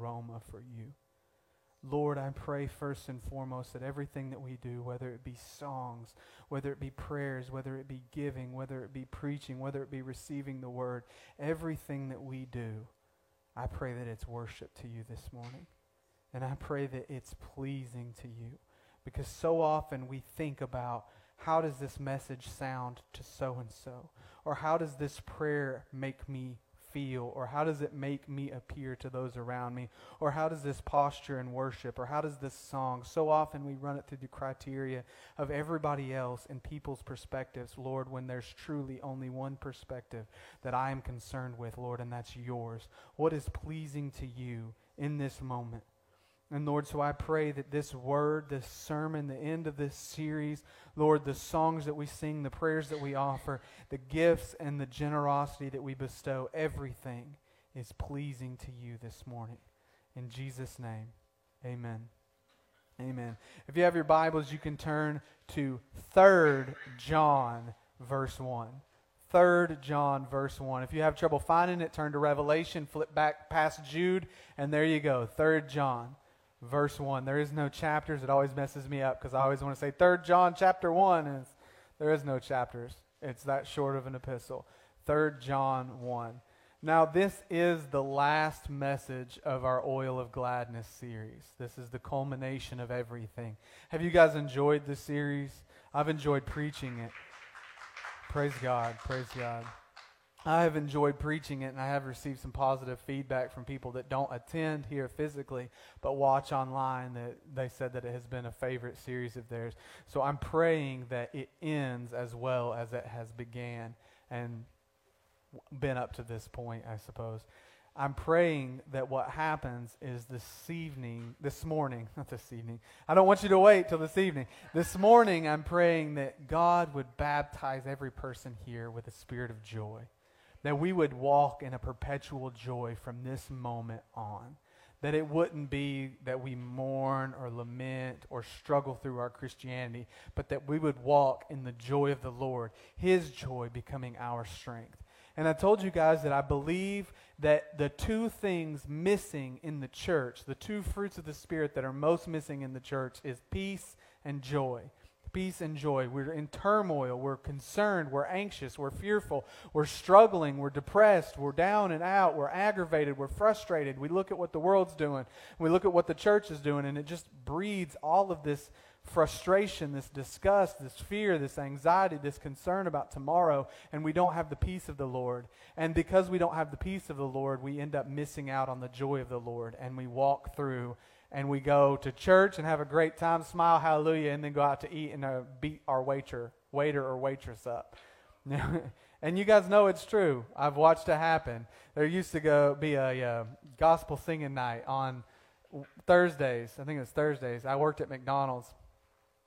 aroma for you. Lord, I pray first and foremost that everything that we do, whether it be songs, whether it be prayers, whether it be giving, whether it be preaching, whether it be receiving the word, everything that we do, I pray that it's worship to you this morning. And I pray that it's pleasing to you. Because so often we think about how does this message sound to so and so? Or how does this prayer make me feel? Or how does it make me appear to those around me? Or how does this posture in worship? Or how does this song? So often we run it through the criteria of everybody else and people's perspectives, Lord, when there's truly only one perspective that I am concerned with, Lord, and that's yours. What is pleasing to you in this moment? And Lord, so I pray that this word, this sermon, the end of this series, Lord, the songs that we sing, the prayers that we offer, the gifts and the generosity that we bestow, everything is pleasing to you this morning. In Jesus' name, amen. Amen. If you have your Bibles, you can turn to 3rd John, verse 1. 3rd John, verse 1. If you have trouble finding it, turn to Revelation, flip back past Jude, and there you go. 3rd John verse 1. There is no chapters. It always messes me up because I always want to say 3 John chapter 1. And there is no chapters. It's that short of an epistle. 3 John 1. Now, this is the last message of our Oil of Gladness series. This is the culmination of everything. Have you guys enjoyed the series? I've enjoyed preaching it. Praise God. Praise God. I have enjoyed preaching it, and I have received some positive feedback from people that don't attend here physically but watch online that they said that it has been a favorite series of theirs. So I'm praying that it ends as well as it has began and been up to this point, I suppose. I'm praying that what happens is this evening, this morning, not this evening. I don't want you to wait till this evening. This morning, I'm praying that God would baptize every person here with a spirit of joy that we would walk in a perpetual joy from this moment on. That it wouldn't be that we mourn or lament or struggle through our Christianity, but that we would walk in the joy of the Lord, His joy becoming our strength. And I told you guys that I believe that the two things missing in the church, the two fruits of the Spirit that are most missing in the church, is peace and joy peace and joy. We're in turmoil. We're concerned. We're anxious. We're fearful. We're struggling. We're depressed. We're down and out. We're aggravated. We're frustrated. We look at what the world's doing. We look at what the church is doing, and it just breeds all of this frustration, this disgust, this fear, this anxiety, this concern about tomorrow, and we don't have the peace of the Lord. And because we don't have the peace of the Lord, we end up missing out on the joy of the Lord, and we walk through and we go to church and have a great time, smile, hallelujah, and then go out to eat and uh, beat our waiter, waiter or waitress up. and you guys know it's true. I've watched it happen. There used to go be a uh, gospel singing night on Thursdays. I think it was Thursdays. I worked at McDonald's.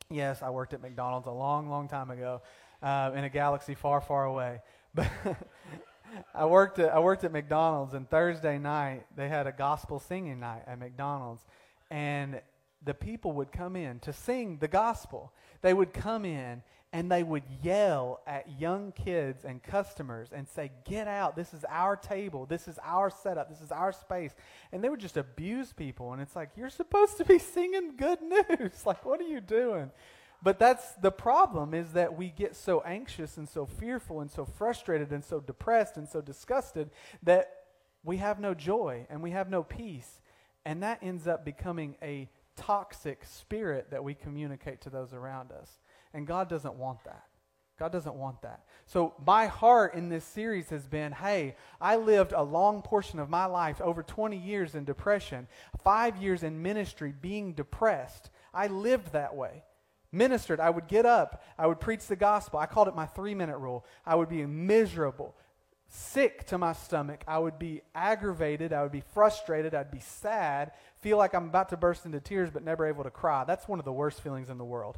Yes, I worked at McDonald's a long, long time ago uh, in a galaxy far, far away. But I worked at I worked at McDonald's, and Thursday night they had a gospel singing night at McDonald's and the people would come in to sing the gospel. They would come in and they would yell at young kids and customers and say, Get out. This is our table. This is our setup. This is our space. And they would just abuse people. And it's like, You're supposed to be singing good news. like, what are you doing? But that's the problem is that we get so anxious and so fearful and so frustrated and so depressed and so disgusted that we have no joy and we have no peace. And that ends up becoming a toxic spirit that we communicate to those around us. And God doesn't want that. God doesn't want that. So, my heart in this series has been hey, I lived a long portion of my life, over 20 years in depression, five years in ministry being depressed. I lived that way. Ministered, I would get up, I would preach the gospel. I called it my three minute rule. I would be miserable, sick to my stomach. I would be aggravated. I would be frustrated. I'd be sad, feel like I'm about to burst into tears, but never able to cry. That's one of the worst feelings in the world.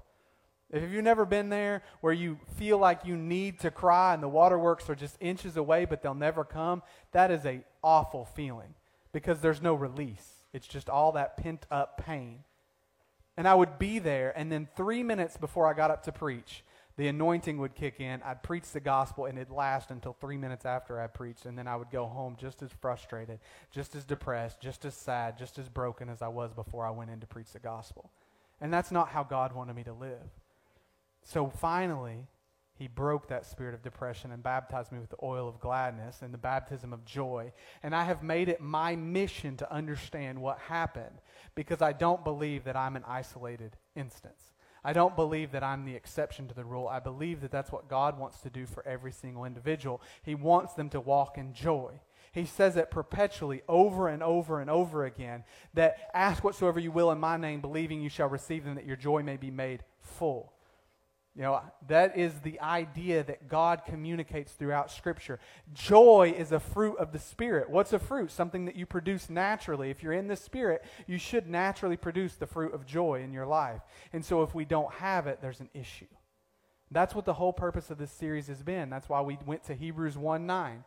If you've never been there where you feel like you need to cry and the waterworks are just inches away, but they'll never come, that is a awful feeling because there's no release. It's just all that pent up pain. And I would be there, and then three minutes before I got up to preach, the anointing would kick in. I'd preach the gospel, and it'd last until three minutes after I preached, and then I would go home just as frustrated, just as depressed, just as sad, just as broken as I was before I went in to preach the gospel. And that's not how God wanted me to live. So finally, he broke that spirit of depression and baptized me with the oil of gladness and the baptism of joy. And I have made it my mission to understand what happened because I don't believe that I'm an isolated instance. I don't believe that I'm the exception to the rule. I believe that that's what God wants to do for every single individual. He wants them to walk in joy. He says it perpetually over and over and over again that ask whatsoever you will in my name, believing you shall receive them, that your joy may be made full. You know, that is the idea that God communicates throughout Scripture. Joy is a fruit of the Spirit. What's a fruit? Something that you produce naturally. If you're in the Spirit, you should naturally produce the fruit of joy in your life. And so if we don't have it, there's an issue. That's what the whole purpose of this series has been. That's why we went to Hebrews 1 9.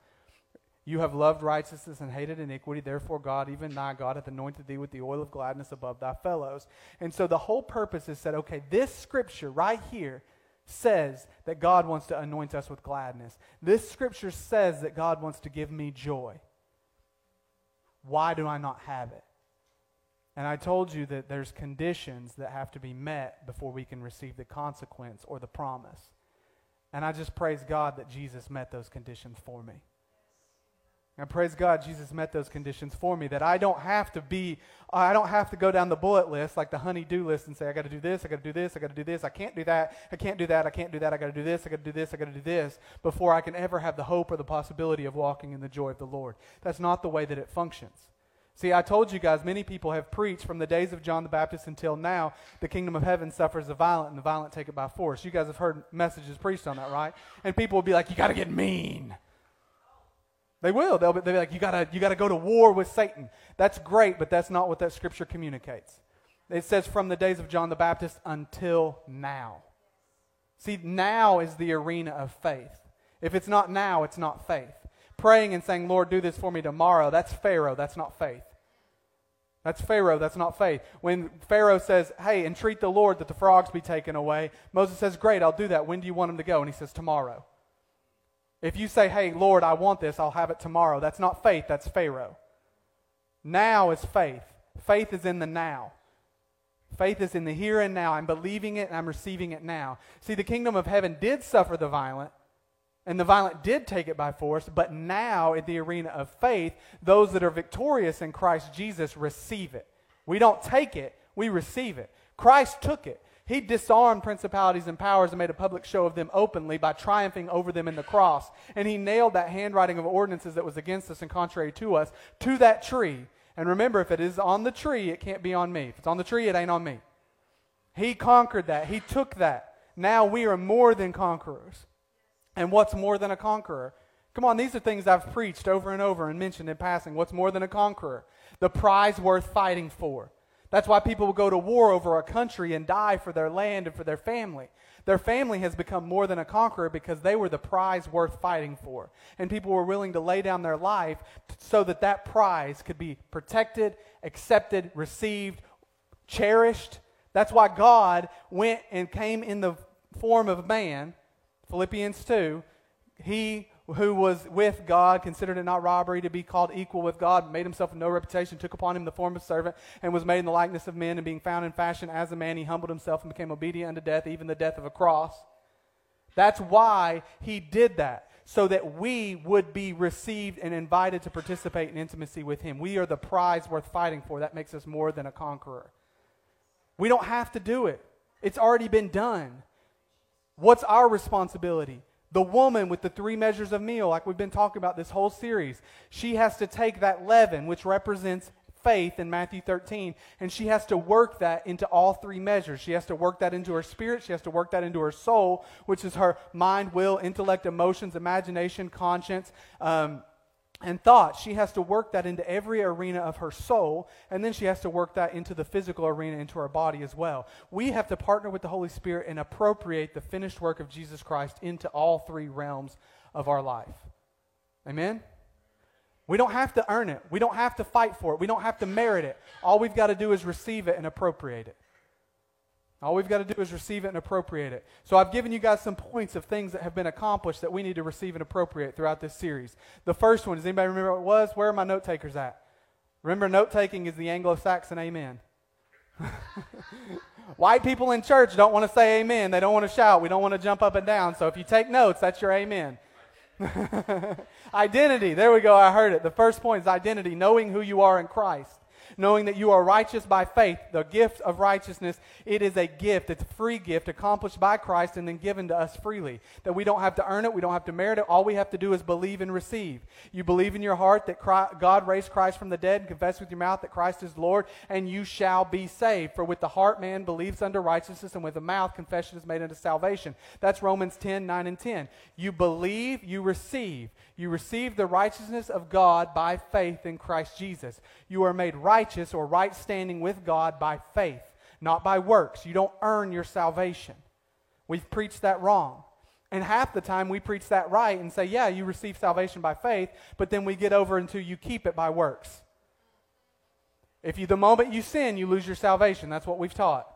You have loved righteousness and hated iniquity. Therefore, God, even thy God, hath anointed thee with the oil of gladness above thy fellows. And so the whole purpose is said, okay, this scripture right here says that God wants to anoint us with gladness. This scripture says that God wants to give me joy. Why do I not have it? And I told you that there's conditions that have to be met before we can receive the consequence or the promise. And I just praise God that Jesus met those conditions for me. And praise God, Jesus met those conditions for me that I don't have to be, I don't have to go down the bullet list like the honey-do list and say, I got to do this, I got to do this, I got to do this, I can't do that, I can't do that, I can't do that, I got to do this, I got to do this, I got to do this before I can ever have the hope or the possibility of walking in the joy of the Lord. That's not the way that it functions. See, I told you guys, many people have preached from the days of John the Baptist until now, the kingdom of heaven suffers the violent, and the violent take it by force. You guys have heard messages preached on that, right? And people will be like, you got to get mean. They will. They'll be, they'll be like, you gotta, you gotta go to war with Satan. That's great, but that's not what that scripture communicates. It says from the days of John the Baptist until now. See, now is the arena of faith. If it's not now, it's not faith. Praying and saying, Lord, do this for me tomorrow, that's Pharaoh, that's not faith. That's Pharaoh, that's not faith. When Pharaoh says, hey, entreat the Lord that the frogs be taken away, Moses says, great, I'll do that. When do you want him to go? And he says, tomorrow. If you say, hey, Lord, I want this, I'll have it tomorrow, that's not faith, that's Pharaoh. Now is faith. Faith is in the now. Faith is in the here and now. I'm believing it and I'm receiving it now. See, the kingdom of heaven did suffer the violent, and the violent did take it by force, but now in the arena of faith, those that are victorious in Christ Jesus receive it. We don't take it, we receive it. Christ took it. He disarmed principalities and powers and made a public show of them openly by triumphing over them in the cross. And he nailed that handwriting of ordinances that was against us and contrary to us to that tree. And remember, if it is on the tree, it can't be on me. If it's on the tree, it ain't on me. He conquered that. He took that. Now we are more than conquerors. And what's more than a conqueror? Come on, these are things I've preached over and over and mentioned in passing. What's more than a conqueror? The prize worth fighting for. That's why people will go to war over a country and die for their land and for their family. Their family has become more than a conqueror because they were the prize worth fighting for. And people were willing to lay down their life so that that prize could be protected, accepted, received, cherished. That's why God went and came in the form of man. Philippians 2. He who was with God, considered it not robbery to be called equal with God, made himself of no reputation, took upon him the form of servant, and was made in the likeness of men, and being found in fashion as a man, he humbled himself and became obedient unto death, even the death of a cross. That's why he did that, so that we would be received and invited to participate in intimacy with him. We are the prize worth fighting for. That makes us more than a conqueror. We don't have to do it, it's already been done. What's our responsibility? The woman with the three measures of meal, like we've been talking about this whole series, she has to take that leaven, which represents faith in Matthew 13, and she has to work that into all three measures. She has to work that into her spirit, she has to work that into her soul, which is her mind, will, intellect, emotions, imagination, conscience, um, and thought. She has to work that into every arena of her soul, and then she has to work that into the physical arena, into her body as well. We have to partner with the Holy Spirit and appropriate the finished work of Jesus Christ into all three realms of our life. Amen? We don't have to earn it. We don't have to fight for it. We don't have to merit it. All we've got to do is receive it and appropriate it. All we've got to do is receive it and appropriate it. So I've given you guys some points of things that have been accomplished that we need to receive and appropriate throughout this series. The first one, does anybody remember what it was? Where are my note takers at? Remember, note taking is the Anglo Saxon amen. White people in church don't want to say amen. They don't want to shout. We don't want to jump up and down. So if you take notes, that's your amen. identity. There we go. I heard it. The first point is identity, knowing who you are in Christ knowing that you are righteous by faith, the gift of righteousness. It is a gift, it's a free gift accomplished by Christ and then given to us freely. That we don't have to earn it, we don't have to merit it. All we have to do is believe and receive. You believe in your heart that Christ, God raised Christ from the dead and confess with your mouth that Christ is Lord, and you shall be saved. For with the heart man believes unto righteousness, and with the mouth confession is made unto salvation. That's Romans 10 9 and 10. You believe, you receive. You receive the righteousness of God by faith in Christ Jesus. You are made righteous or right standing with God by faith, not by works. You don't earn your salvation. We've preached that wrong. And half the time we preach that right and say, yeah, you receive salvation by faith, but then we get over until you keep it by works. If you, the moment you sin, you lose your salvation. That's what we've taught.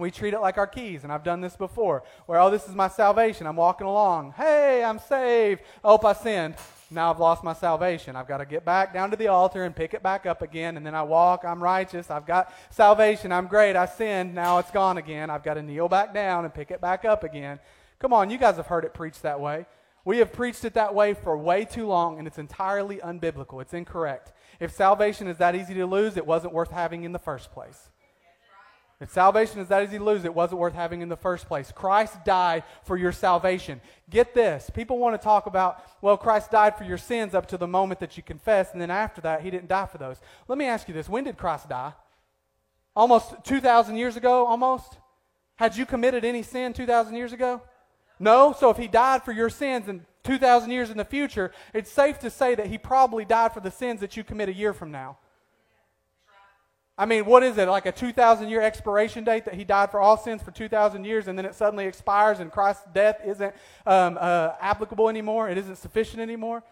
We treat it like our keys, and I've done this before, where, oh, this is my salvation. I'm walking along. Hey, I'm saved. Oh, I sinned. Now I've lost my salvation. I've got to get back down to the altar and pick it back up again, and then I walk. I'm righteous. I've got salvation. I'm great. I sinned. Now it's gone again. I've got to kneel back down and pick it back up again. Come on, you guys have heard it preached that way. We have preached it that way for way too long, and it's entirely unbiblical. It's incorrect. If salvation is that easy to lose, it wasn't worth having in the first place. If salvation is that easy to lose, it wasn't worth having in the first place. Christ died for your salvation. Get this. People want to talk about, well, Christ died for your sins up to the moment that you confess, and then after that, he didn't die for those. Let me ask you this when did Christ die? Almost 2,000 years ago, almost? Had you committed any sin 2,000 years ago? No? So if he died for your sins and 2,000 years in the future, it's safe to say that he probably died for the sins that you commit a year from now. I mean, what is it? Like a 2,000 year expiration date that he died for all sins for 2,000 years and then it suddenly expires and Christ's death isn't um, uh, applicable anymore? It isn't sufficient anymore?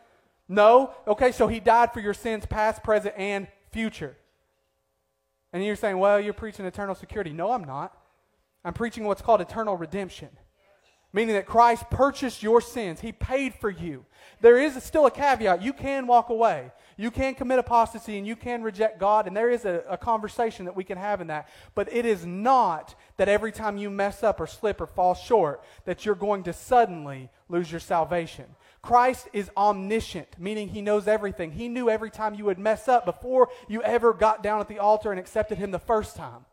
No? Okay, so he died for your sins, past, present, and future. And you're saying, well, you're preaching eternal security. No, I'm not. I'm preaching what's called eternal redemption meaning that Christ purchased your sins. He paid for you. There is still a caveat. You can walk away. You can commit apostasy and you can reject God, and there is a, a, conversation that we can have in that. But it is not that every time you mess up or slip or fall short, that you're going to suddenly lose your salvation. Christ is omniscient, meaning he knows everything. He knew every time you would mess up before you ever got down at the altar and accepted him the first time.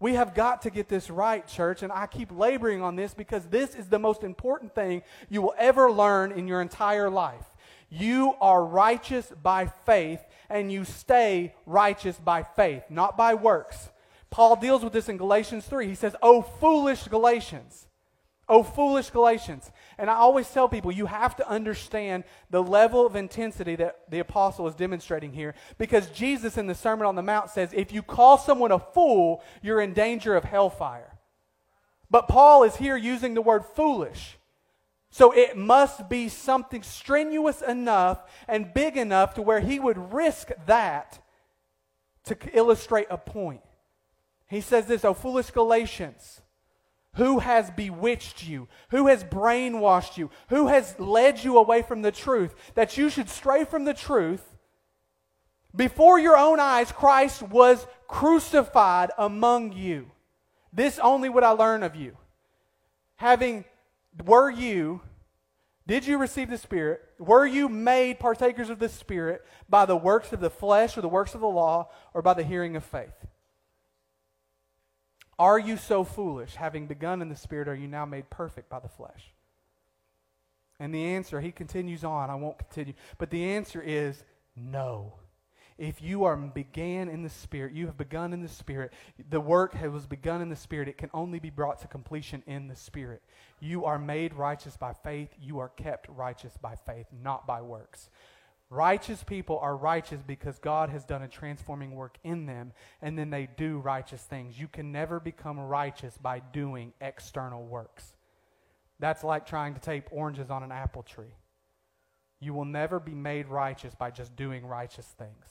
We have got to get this right, church, and I keep laboring on this because this is the most important thing you will ever learn in your entire life. You are righteous by faith, and you stay righteous by faith, not by works. Paul deals with this in Galatians 3. He says, Oh, foolish Galatians. Oh, foolish Galatians. And I always tell people you have to understand the level of intensity that the apostle is demonstrating here because Jesus in the Sermon on the Mount says, if you call someone a fool, you're in danger of hellfire. But Paul is here using the word foolish. So it must be something strenuous enough and big enough to where he would risk that to illustrate a point. He says this, oh, foolish Galatians. Who has bewitched you? Who has brainwashed you? Who has led you away from the truth? That you should stray from the truth. Before your own eyes, Christ was crucified among you. This only would I learn of you. Having, were you, did you receive the Spirit? Were you made partakers of the Spirit by the works of the flesh or the works of the law or by the hearing of faith? Are you so foolish? Having begun in the Spirit, are you now made perfect by the flesh? And the answer, he continues on, I won't continue, but the answer is no. If you are began in the Spirit, you have begun in the Spirit, the work has begun in the Spirit, it can only be brought to completion in the Spirit. You are made righteous by faith, you are kept righteous by faith, not by works. Righteous people are righteous because God has done a transforming work in them, and then they do righteous things. You can never become righteous by doing external works. That's like trying to tape oranges on an apple tree. You will never be made righteous by just doing righteous things.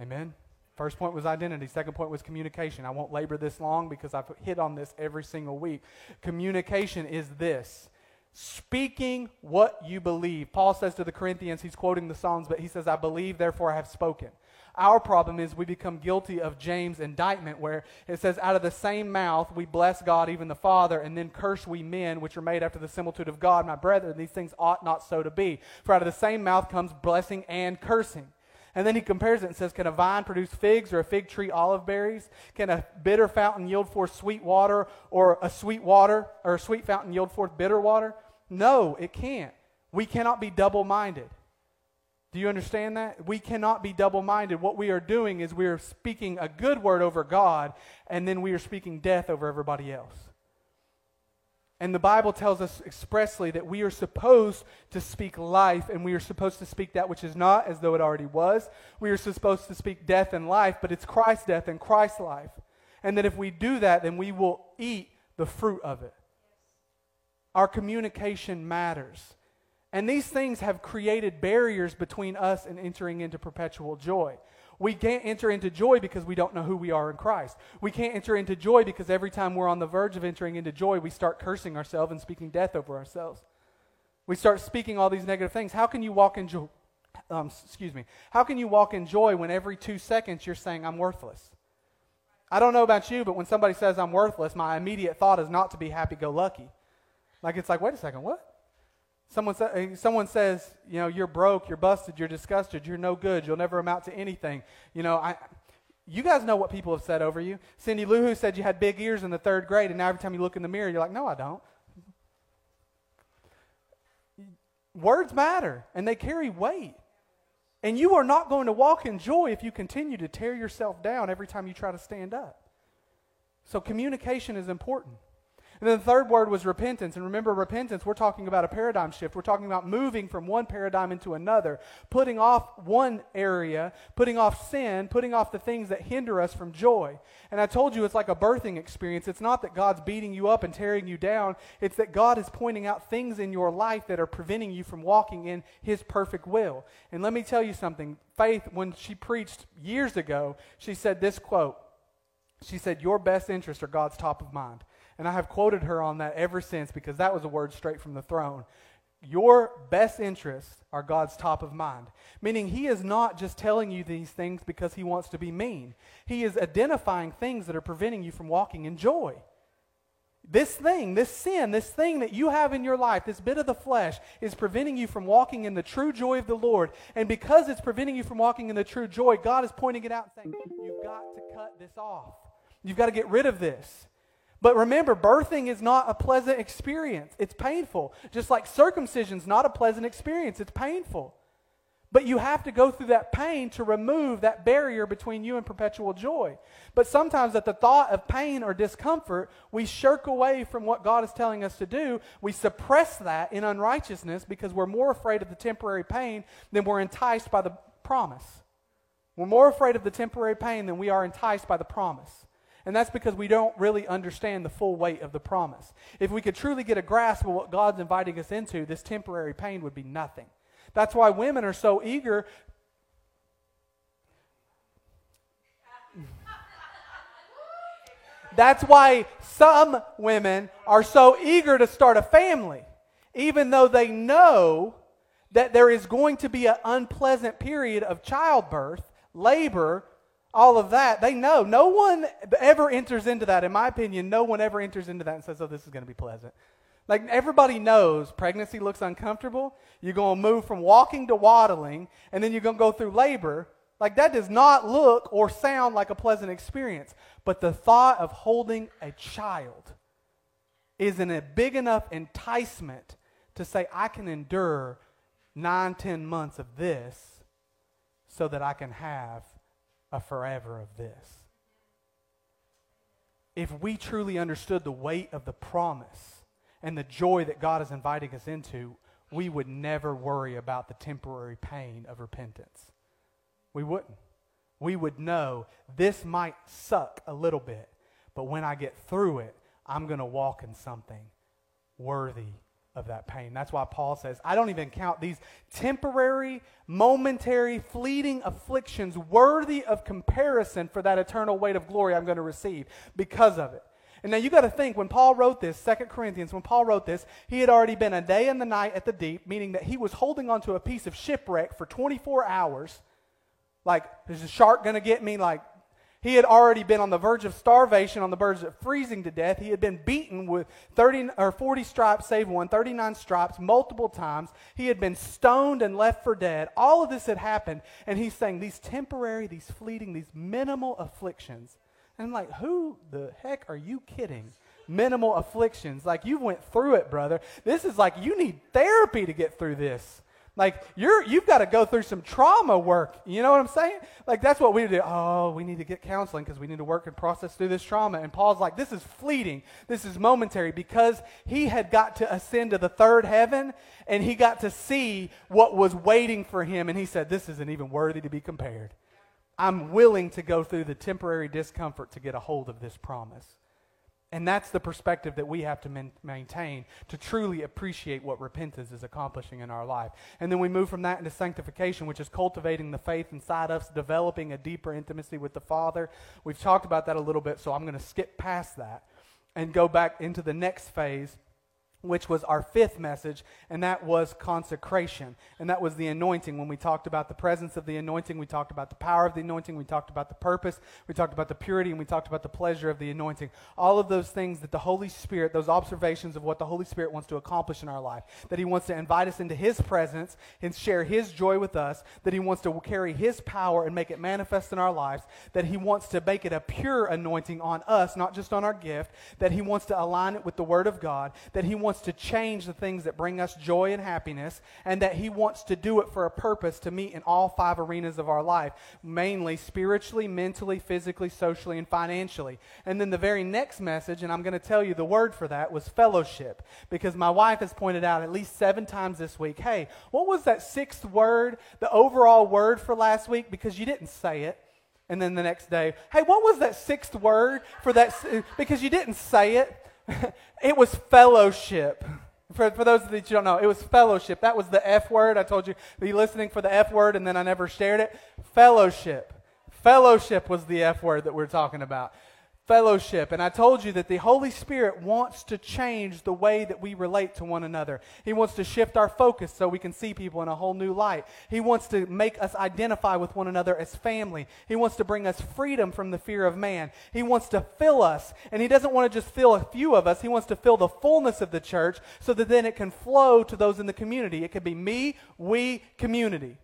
Amen? First point was identity. Second point was communication. I won't labor this long because I've hit on this every single week. Communication is this speaking what you believe. Paul says to the Corinthians, he's quoting the Psalms, but he says, I believe, therefore I have spoken. Our problem is we become guilty of James' indictment, where it says, Out of the same mouth we bless God, even the Father, and then curse we men, which are made after the similitude of God. My brethren, these things ought not so to be. For out of the same mouth comes blessing and cursing. And then he compares it and says, Can a vine produce figs or a fig tree olive berries? Can a bitter fountain yield forth sweet water or a sweet water or a sweet fountain yield forth bitter water? No, it can't. We cannot be double minded. Do you understand that? We cannot be double minded. What we are doing is we are speaking a good word over God, and then we are speaking death over everybody else. And the Bible tells us expressly that we are supposed to speak life, and we are supposed to speak that which is not as though it already was. We are supposed to speak death and life, but it's Christ's death and Christ's life. And that if we do that, then we will eat the fruit of it. Our communication matters. And these things have created barriers between us and entering into perpetual joy. We can't enter into joy because we don't know who we are in Christ. We can't enter into joy because every time we're on the verge of entering into joy, we start cursing ourselves and speaking death over ourselves. We start speaking all these negative things. How can you walk in joy? Um, excuse me. How can you walk in joy when every two seconds you're saying, I'm worthless? I don't know about you, but when somebody says I'm worthless, my immediate thought is not to be happy go lucky. Like it's like, wait a second, what? Someone, sa- uh, someone says, you know, you're broke, you're busted, you're disgusted, you're no good, you'll never amount to anything. You know, I, you guys know what people have said over you. Cindy Lou Who said you had big ears in the third grade, and now every time you look in the mirror, you're like, no, I don't. Words matter, and they carry weight. And you are not going to walk in joy if you continue to tear yourself down every time you try to stand up. So, communication is important. And then the third word was repentance. And remember, repentance, we're talking about a paradigm shift. We're talking about moving from one paradigm into another, putting off one area, putting off sin, putting off the things that hinder us from joy. And I told you it's like a birthing experience. It's not that God's beating you up and tearing you down, it's that God is pointing out things in your life that are preventing you from walking in His perfect will. And let me tell you something. Faith, when she preached years ago, she said this quote. She said, Your best interests are God's top of mind. And I have quoted her on that ever since because that was a word straight from the throne. Your best interests are God's top of mind. Meaning, He is not just telling you these things because He wants to be mean. He is identifying things that are preventing you from walking in joy. This thing, this sin, this thing that you have in your life, this bit of the flesh, is preventing you from walking in the true joy of the Lord. And because it's preventing you from walking in the true joy, God is pointing it out and saying, You've got to cut this off. You've got to get rid of this. But remember, birthing is not a pleasant experience. It's painful. Just like circumcision is not a pleasant experience, it's painful. But you have to go through that pain to remove that barrier between you and perpetual joy. But sometimes, at the thought of pain or discomfort, we shirk away from what God is telling us to do. We suppress that in unrighteousness because we're more afraid of the temporary pain than we're enticed by the promise. We're more afraid of the temporary pain than we are enticed by the promise. And that's because we don't really understand the full weight of the promise. If we could truly get a grasp of what God's inviting us into, this temporary pain would be nothing. That's why women are so eager. That's why some women are so eager to start a family, even though they know that there is going to be an unpleasant period of childbirth, labor, all of that, they know. No one ever enters into that. In my opinion, no one ever enters into that and says, oh, this is going to be pleasant. Like everybody knows pregnancy looks uncomfortable. You're going to move from walking to waddling, and then you're going to go through labor. Like that does not look or sound like a pleasant experience. But the thought of holding a child isn't a big enough enticement to say, I can endure nine, ten months of this so that I can have a forever of this. If we truly understood the weight of the promise and the joy that God is inviting us into, we would never worry about the temporary pain of repentance. We wouldn't. We would know this might suck a little bit, but when I get through it, I'm going to walk in something worthy of that pain. That's why Paul says, I don't even count these temporary, momentary, fleeting afflictions worthy of comparison for that eternal weight of glory I'm going to receive because of it. And now you got to think when Paul wrote this, 2 Corinthians, when Paul wrote this, he had already been a day and the night at the deep, meaning that he was holding onto a piece of shipwreck for 24 hours. Like, is the shark going to get me? Like, he had already been on the verge of starvation, on the verge of freezing to death. He had been beaten with 30 or 40 stripes, save one, 39 stripes multiple times. He had been stoned and left for dead. All of this had happened, and he's saying these temporary, these fleeting, these minimal afflictions. And I'm like, who the heck are you kidding? Minimal afflictions. Like you went through it, brother. This is like you need therapy to get through this. Like you're you've got to go through some trauma work. You know what I'm saying? Like that's what we do. Oh, we need to get counseling because we need to work and process through this trauma. And Paul's like, this is fleeting. This is momentary because he had got to ascend to the third heaven and he got to see what was waiting for him. And he said, this isn't even worthy to be compared. I'm willing to go through the temporary discomfort to get a hold of this promise. And that's the perspective that we have to maintain to truly appreciate what repentance is accomplishing in our life. And then we move from that into sanctification, which is cultivating the faith inside us, developing a deeper intimacy with the Father. We've talked about that a little bit, so I'm going to skip past that and go back into the next phase which was our fifth message, and that was consecration. And that was the anointing. When we talked about the presence of the anointing, we talked about the power of the anointing, we talked about the purpose, we talked about the purity, and we talked about the pleasure of the anointing. All of those things that the Holy Spirit, those observations of what the Holy Spirit wants to accomplish in our life, that He wants to invite us into His presence and share His joy with us, that He wants to carry His power and make it manifest in our lives, that He wants to make it a pure anointing on us, not just on our gift, that He wants to align it with the Word of God, that He wants wants to change the things that bring us joy and happiness, and that He wants to do it for a purpose to meet in all five arenas of our life mainly spiritually, mentally, physically, socially, and financially. And then the very next message, and I'm going to tell you the word for that, was fellowship. Because my wife has pointed out at least seven times this week hey, what was that sixth word, the overall word for last week? Because you didn't say it. And then the next day, hey, what was that sixth word for that? Because you didn't say it. it was fellowship. For, for those that you don't know, it was fellowship. That was the F word. I told you, be listening for the F word, and then I never shared it. Fellowship. Fellowship was the F word that we're talking about fellowship. And I told you that the Holy Spirit wants to change the way that we relate to one another. He wants to shift our focus so we can see people in a whole new light. He wants to make us identify with one another as family. He wants to bring us freedom from the fear of man. He wants to fill us. And He doesn't want to just fill a few of us, He wants to fill the fullness of the church so that then it can flow to those in the community. It could be me, we, community.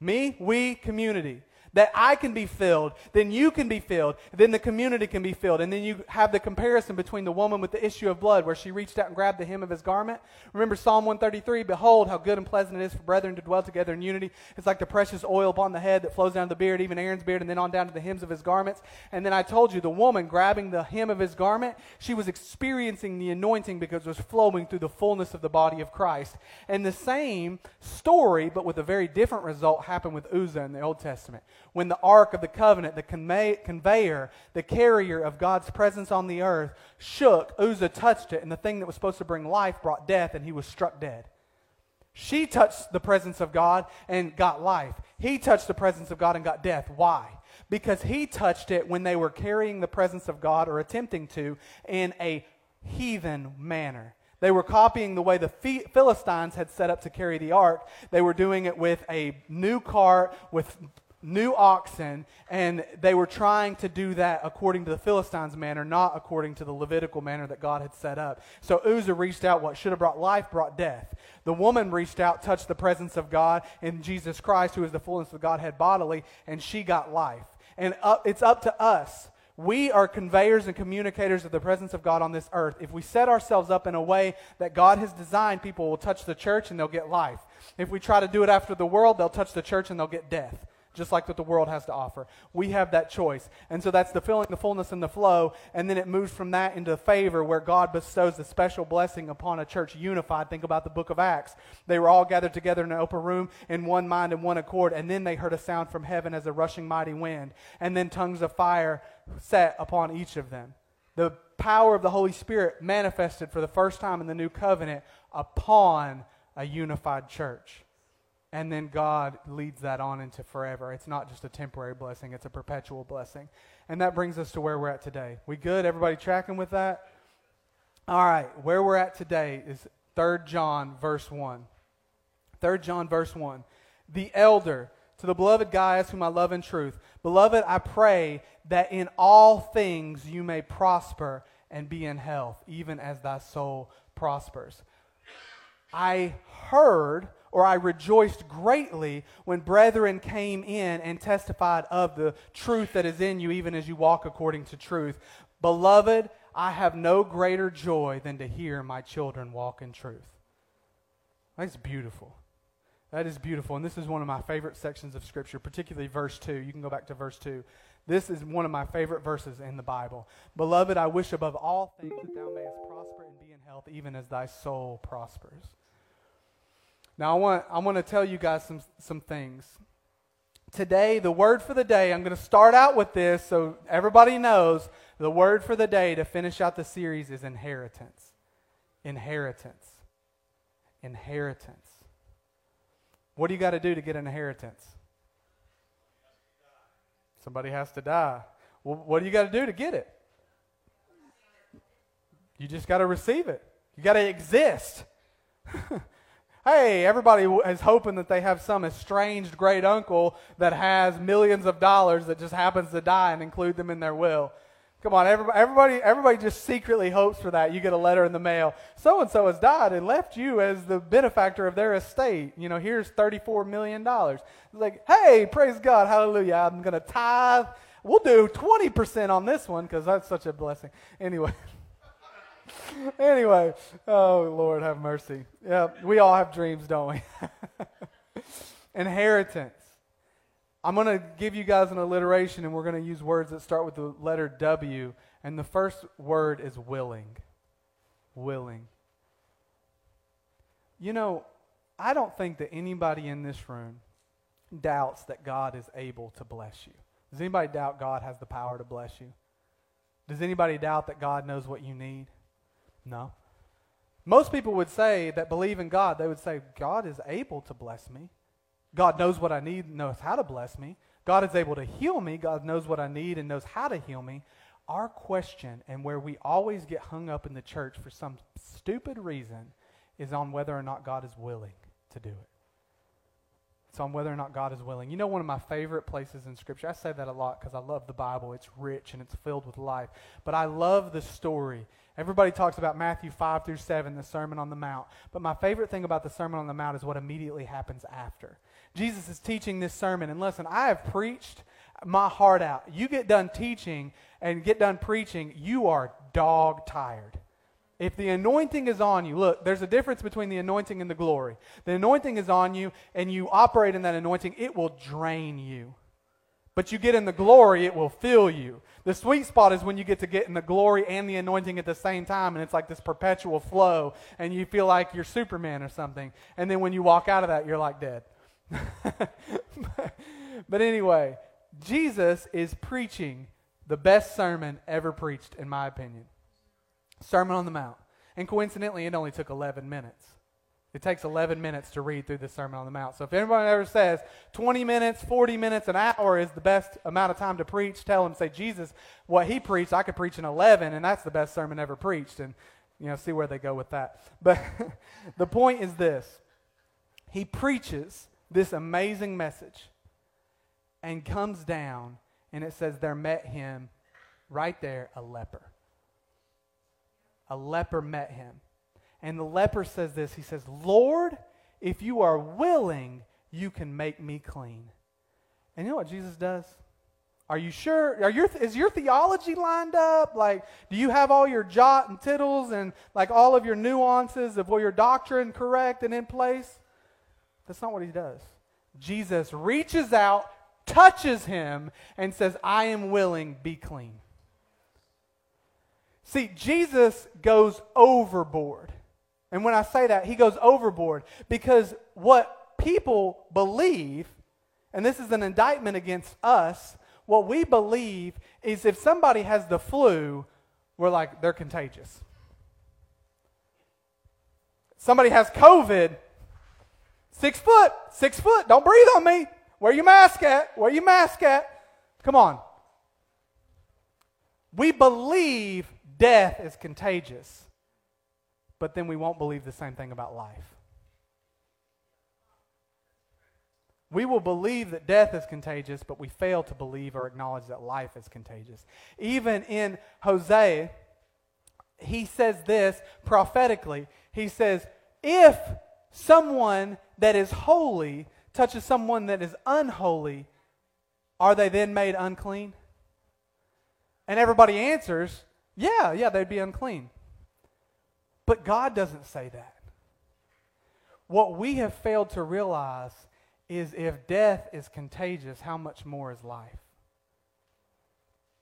Me, we, community that I can be filled, then you can be filled, then the community can be filled. And then you have the comparison between the woman with the issue of blood, where she reached out and grabbed the hem of his garment. Remember Psalm 133 Behold, how good and pleasant it is for brethren to dwell together in unity. It's like the precious oil upon the head that flows down to the beard, even Aaron's beard, and then on down to the hems of his garments. And then I told you, the woman grabbing the hem of his garment, she was experiencing the anointing because it was flowing through the fullness of the body of Christ. And the same story, but with a very different result, happened with Uzzah in the Old Testament when the Ark of the Covenant, the conveyor, the carrier of God's presence on the earth, shook, Uzzah touched it, and the thing that was supposed to bring life brought death, and he was struck dead. She touched the presence of God and got life. He touched the presence of God and got death. Why? Because he touched it when they were carrying the presence of God or attempting to in a heathen manner. They were copying the way the Philistines had set up to carry the ark. They were doing it with a new cart, with new oxen, and they were trying to do that according to the Philistines' manner, not according to the Levitical manner that God had set up. So Uzzah reached out. What should have brought life brought death. The woman reached out, touched the presence of God in Jesus Christ, who is the fullness of Godhead bodily, and she got life. And up, it's up to us. We are conveyors and communicators of the presence of God on this earth. If we set ourselves up in a way that God has designed, people will touch the church and they'll get life. If we try to do it after the world, they'll touch the church and they'll get death just like what the world has to offer. We have that choice. And so that's the filling, the fullness, and the flow. And then it moves from that into favor where God bestows a special blessing upon a church unified. Think about the book of Acts. They were all gathered together in an open room in one mind and one accord. And then they heard a sound from heaven as a rushing mighty wind. And then tongues of fire set upon each of them. The power of the Holy Spirit manifested for the first time in the new covenant upon a unified church. And then God leads that on into forever. It's not just a temporary blessing, it's a perpetual blessing. And that brings us to where we're at today. We good? Everybody tracking with that? All right, where we're at today is 3 John, verse 1. 3 John, verse 1. The elder, to the beloved Gaius, whom I love in truth. Beloved, I pray that in all things you may prosper and be in health, even as thy soul prospers. I heard or I rejoiced greatly when brethren came in and testified of the truth that is in you, even as you walk according to truth. Beloved, I have no greater joy than to hear my children walk in truth. That's beautiful. That is beautiful. And this is one of my favorite sections of Scripture, particularly verse 2. You can go back to verse 2. This is one of my favorite verses in the Bible. Beloved, I wish above all things that thou mayest prosper and be in health, even as thy soul prospers. Now, I want, I want to tell you guys some, some things. Today, the word for the day, I'm going to start out with this so everybody knows the word for the day to finish out the series is inheritance. Inheritance. Inheritance. What do you got to do to get an inheritance? Somebody has to die. Well, what do you got to do to get it? You just got to receive it. You got to exist. Hey, everybody is hoping that they have some estranged great uncle that has millions of dollars that just happens to die and include them in their will. Come on, everybody, everybody, everybody just secretly hopes for that. You get a letter in the mail. So and so has died and left you as the benefactor of their estate. You know, here's $34 million. It's like, hey, praise God, hallelujah. I'm going to tithe. We'll do 20% on this one because that's such a blessing. Anyway. anyway, oh Lord, have mercy. Yeah, we all have dreams, don't we? Inheritance. I'm going to give you guys an alliteration, and we're going to use words that start with the letter W. And the first word is willing. Willing. You know, I don't think that anybody in this room doubts that God is able to bless you. Does anybody doubt God has the power to bless you? Does anybody doubt that God knows what you need? No. Most people would say that believe in God, they would say, God is able to bless me. God knows what I need and knows how to bless me. God is able to heal me. God knows what I need and knows how to heal me. Our question, and where we always get hung up in the church for some stupid reason, is on whether or not God is willing to do it. It's on whether or not God is willing. You know, one of my favorite places in Scripture, I say that a lot because I love the Bible. It's rich and it's filled with life. But I love the story Everybody talks about Matthew 5 through 7, the Sermon on the Mount. But my favorite thing about the Sermon on the Mount is what immediately happens after. Jesus is teaching this sermon, and listen, I have preached my heart out. You get done teaching and get done preaching, you are dog tired. If the anointing is on you, look, there's a difference between the anointing and the glory. The anointing is on you, and you operate in that anointing, it will drain you. But you get in the glory, it will fill you. The sweet spot is when you get to get in the glory and the anointing at the same time, and it's like this perpetual flow, and you feel like you're Superman or something. And then when you walk out of that, you're like dead. but anyway, Jesus is preaching the best sermon ever preached, in my opinion Sermon on the Mount. And coincidentally, it only took 11 minutes. It takes 11 minutes to read through the Sermon on the Mount. So if anybody ever says 20 minutes, 40 minutes, an hour is the best amount of time to preach, tell them, say, Jesus, what he preached, I could preach in 11, and that's the best sermon ever preached. And, you know, see where they go with that. But the point is this he preaches this amazing message and comes down, and it says there met him right there a leper. A leper met him. And the leper says this He says, Lord, if you are willing, you can make me clean. And you know what Jesus does? Are you sure? Are your, is your theology lined up? Like, do you have all your jot and tittles and like all of your nuances of your doctrine correct and in place? That's not what he does. Jesus reaches out, touches him, and says, I am willing, be clean. See, Jesus goes overboard. And when I say that, he goes overboard because what people believe, and this is an indictment against us, what we believe is if somebody has the flu, we're like, they're contagious. Somebody has COVID, six foot, six foot, don't breathe on me. Where your mask at? Where your mask at? Come on. We believe death is contagious, but then we won't believe the same thing about life. We will believe that death is contagious, but we fail to believe or acknowledge that life is contagious. Even in Hosea, he says this prophetically. He says, If someone that is holy touches someone that is unholy, are they then made unclean? And everybody answers, Yeah, yeah, they'd be unclean. But God doesn't say that. What we have failed to realize is if death is contagious, how much more is life?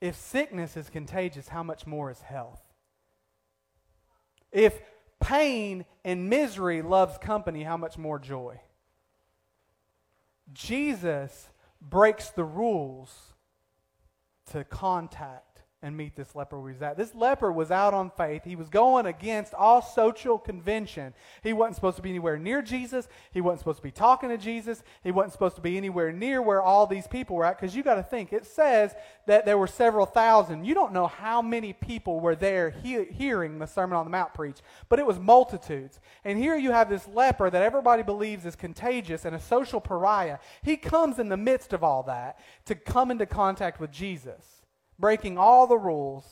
If sickness is contagious, how much more is health? If pain and misery loves company, how much more joy? Jesus breaks the rules to contact and meet this leper where he's at. This leper was out on faith. He was going against all social convention. He wasn't supposed to be anywhere near Jesus. He wasn't supposed to be talking to Jesus. He wasn't supposed to be anywhere near where all these people were at. Because you got to think, it says that there were several thousand. You don't know how many people were there he- hearing the Sermon on the Mount preach, but it was multitudes. And here you have this leper that everybody believes is contagious and a social pariah. He comes in the midst of all that to come into contact with Jesus breaking all the rules,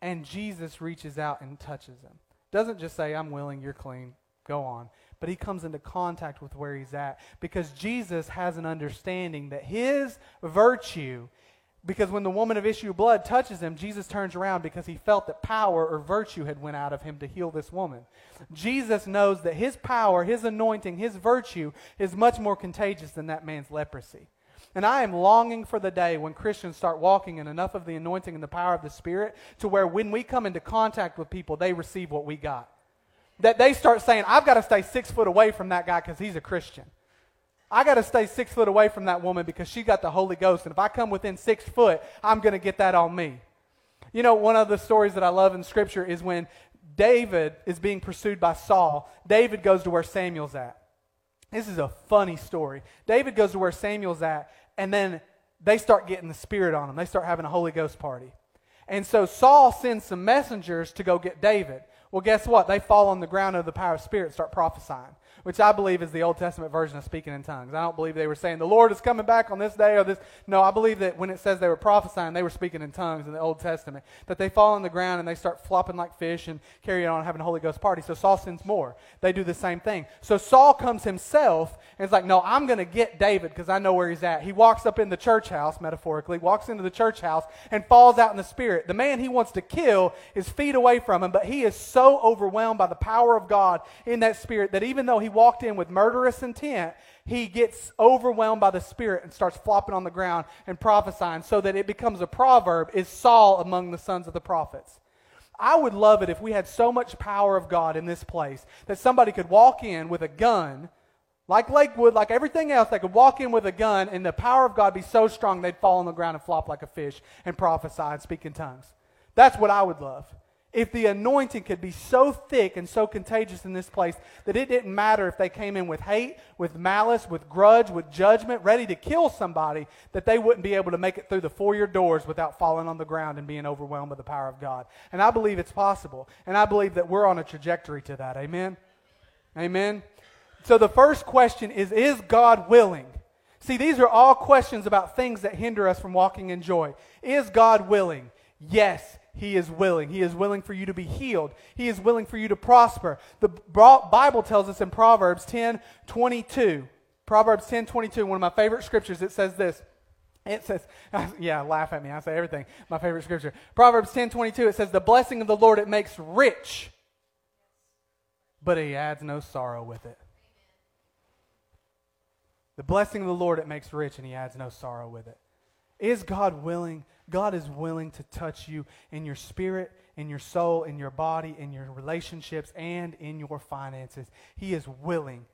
and Jesus reaches out and touches him. Doesn't just say, I'm willing, you're clean, go on. But he comes into contact with where he's at because Jesus has an understanding that his virtue, because when the woman of issue of blood touches him, Jesus turns around because he felt that power or virtue had went out of him to heal this woman. Jesus knows that his power, his anointing, his virtue is much more contagious than that man's leprosy. And I am longing for the day when Christians start walking in enough of the anointing and the power of the Spirit to where when we come into contact with people, they receive what we got. That they start saying, I've got to stay six foot away from that guy because he's a Christian. I got to stay six foot away from that woman because she got the Holy Ghost. And if I come within six foot, I'm going to get that on me. You know, one of the stories that I love in Scripture is when David is being pursued by Saul. David goes to where Samuel's at. This is a funny story. David goes to where Samuel's at, and then they start getting the Spirit on them. They start having a Holy Ghost party. And so Saul sends some messengers to go get David. Well, guess what? They fall on the ground of the power of Spirit, start prophesying which I believe is the Old Testament version of speaking in tongues. I don't believe they were saying, the Lord is coming back on this day or this. No, I believe that when it says they were prophesying, they were speaking in tongues in the Old Testament. That they fall on the ground and they start flopping like fish and carry on having a Holy Ghost party. So Saul sends more. They do the same thing. So Saul comes himself and is like, no, I'm going to get David because I know where he's at. He walks up in the church house, metaphorically, walks into the church house and falls out in the spirit. The man he wants to kill is feet away from him, but he is so overwhelmed by the power of God in that spirit that even though he walked in with murderous intent, he gets overwhelmed by the Spirit and starts flopping on the ground and prophesying so that it becomes a proverb is Saul among the sons of the prophets. I would love it if we had so much power of God in this place that somebody could walk in with a gun, like Lakewood, like everything else, they could walk in with a gun and the power of God be so strong they'd fall on the ground and flop like a fish and prophesy and speak in tongues. That's what I would love if the anointing could be so thick and so contagious in this place that it didn't matter if they came in with hate, with malice, with grudge, with judgment, ready to kill somebody, that they wouldn't be able to make it through the foyer doors without falling on the ground and being overwhelmed by the power of God. And I believe it's possible. And I believe that we're on a trajectory to that. Amen? Amen? So the first question is Is God willing? See, these are all questions about things that hinder us from walking in joy. Is God willing? Yes, he is willing. He is willing for you to be healed. He is willing for you to prosper. The Bible tells us in Proverbs 10 22, Proverbs 10 22, one of my favorite scriptures, it says this. It says, yeah, laugh at me. I say everything. My favorite scripture. Proverbs 10 22, it says, The blessing of the Lord, it makes rich, but he adds no sorrow with it. The blessing of the Lord, it makes rich, and he adds no sorrow with it. Is God willing God is willing to touch you in your spirit, in your soul, in your body, in your relationships, and in your finances. He is willing.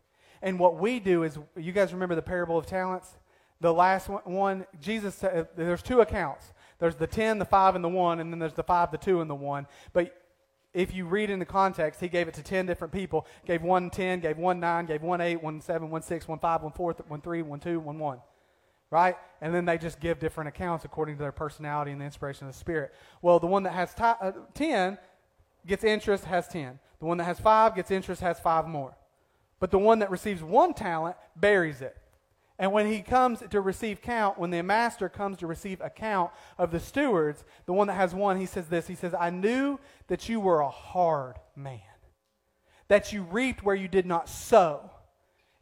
And what we do is, you guys remember the parable of talents? The last one, Jesus, uh, there's two accounts. There's the 10, the 5, and the 1, and then there's the 5, the 2, and the 1. But if you read in the context, he gave it to 10 different people. Gave one 10, gave one 9, gave one 8, one 7, one 6, one 5, one 4, one 3, one 2, one 1. Right? And then they just give different accounts according to their personality and the inspiration of the Spirit. Well, the one that has t- uh, 10 gets interest, has 10. The one that has 5 gets interest, has 5 more. But the one that receives one talent buries it. And when he comes to receive count, when the master comes to receive account of the stewards, the one that has one, he says this He says, I knew that you were a hard man, that you reaped where you did not sow.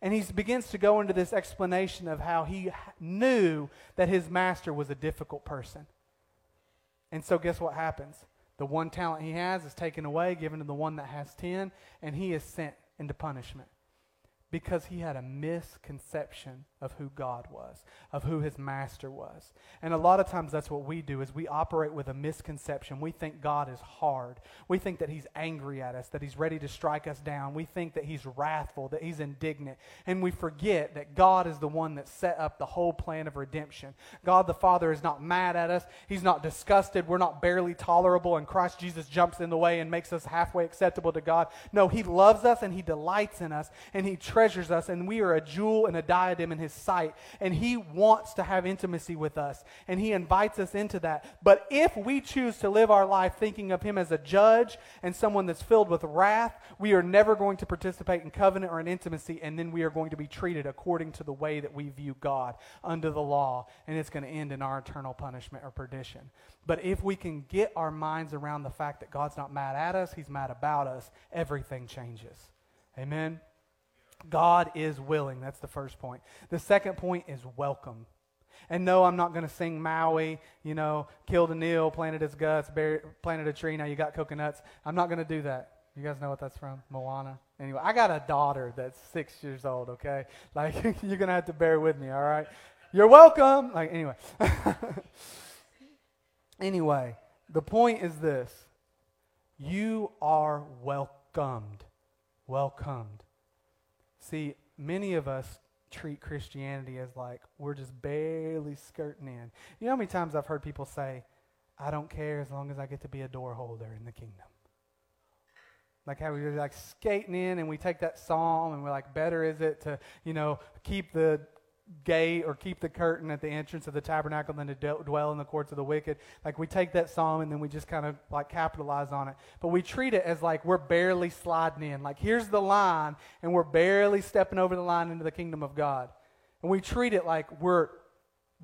And he begins to go into this explanation of how he knew that his master was a difficult person. And so, guess what happens? The one talent he has is taken away, given to the one that has ten, and he is sent into punishment because he had a misconception of who God was, of who his master was. And a lot of times that's what we do is we operate with a misconception. We think God is hard. We think that he's angry at us, that he's ready to strike us down. We think that he's wrathful, that he's indignant. And we forget that God is the one that set up the whole plan of redemption. God the Father is not mad at us. He's not disgusted. We're not barely tolerable and Christ Jesus jumps in the way and makes us halfway acceptable to God. No, he loves us and he delights in us and he treasures us and we are a jewel and a diadem in his sight. And he wants to have intimacy with us. And he invites us into that. But if we choose to live our life thinking of him as a judge and someone that's filled with wrath, we are never going to participate in covenant or in intimacy. And then we are going to be treated according to the way that we view God under the law. And it's going to end in our eternal punishment or perdition. But if we can get our minds around the fact that God's not mad at us, he's mad about us, everything changes. Amen. God is willing. That's the first point. The second point is welcome. And no, I'm not going to sing Maui, you know, killed a Neil, planted his guts, buried, planted a tree, now you got coconuts. I'm not going to do that. You guys know what that's from? Moana. Anyway, I got a daughter that's six years old, okay? Like, you're going to have to bear with me, all right? You're welcome. Like, anyway. anyway, the point is this you are welcomed. Welcomed. See, many of us treat Christianity as like we're just barely skirting in. You know how many times I've heard people say, I don't care as long as I get to be a door holder in the kingdom. Like how we're like skating in and we take that psalm and we're like, better is it to, you know, keep the gate or keep the curtain at the entrance of the tabernacle than to dwell in the courts of the wicked. Like we take that psalm and then we just kind of like capitalize on it. But we treat it as like we're barely sliding in. Like here's the line and we're barely stepping over the line into the kingdom of God. And we treat it like we're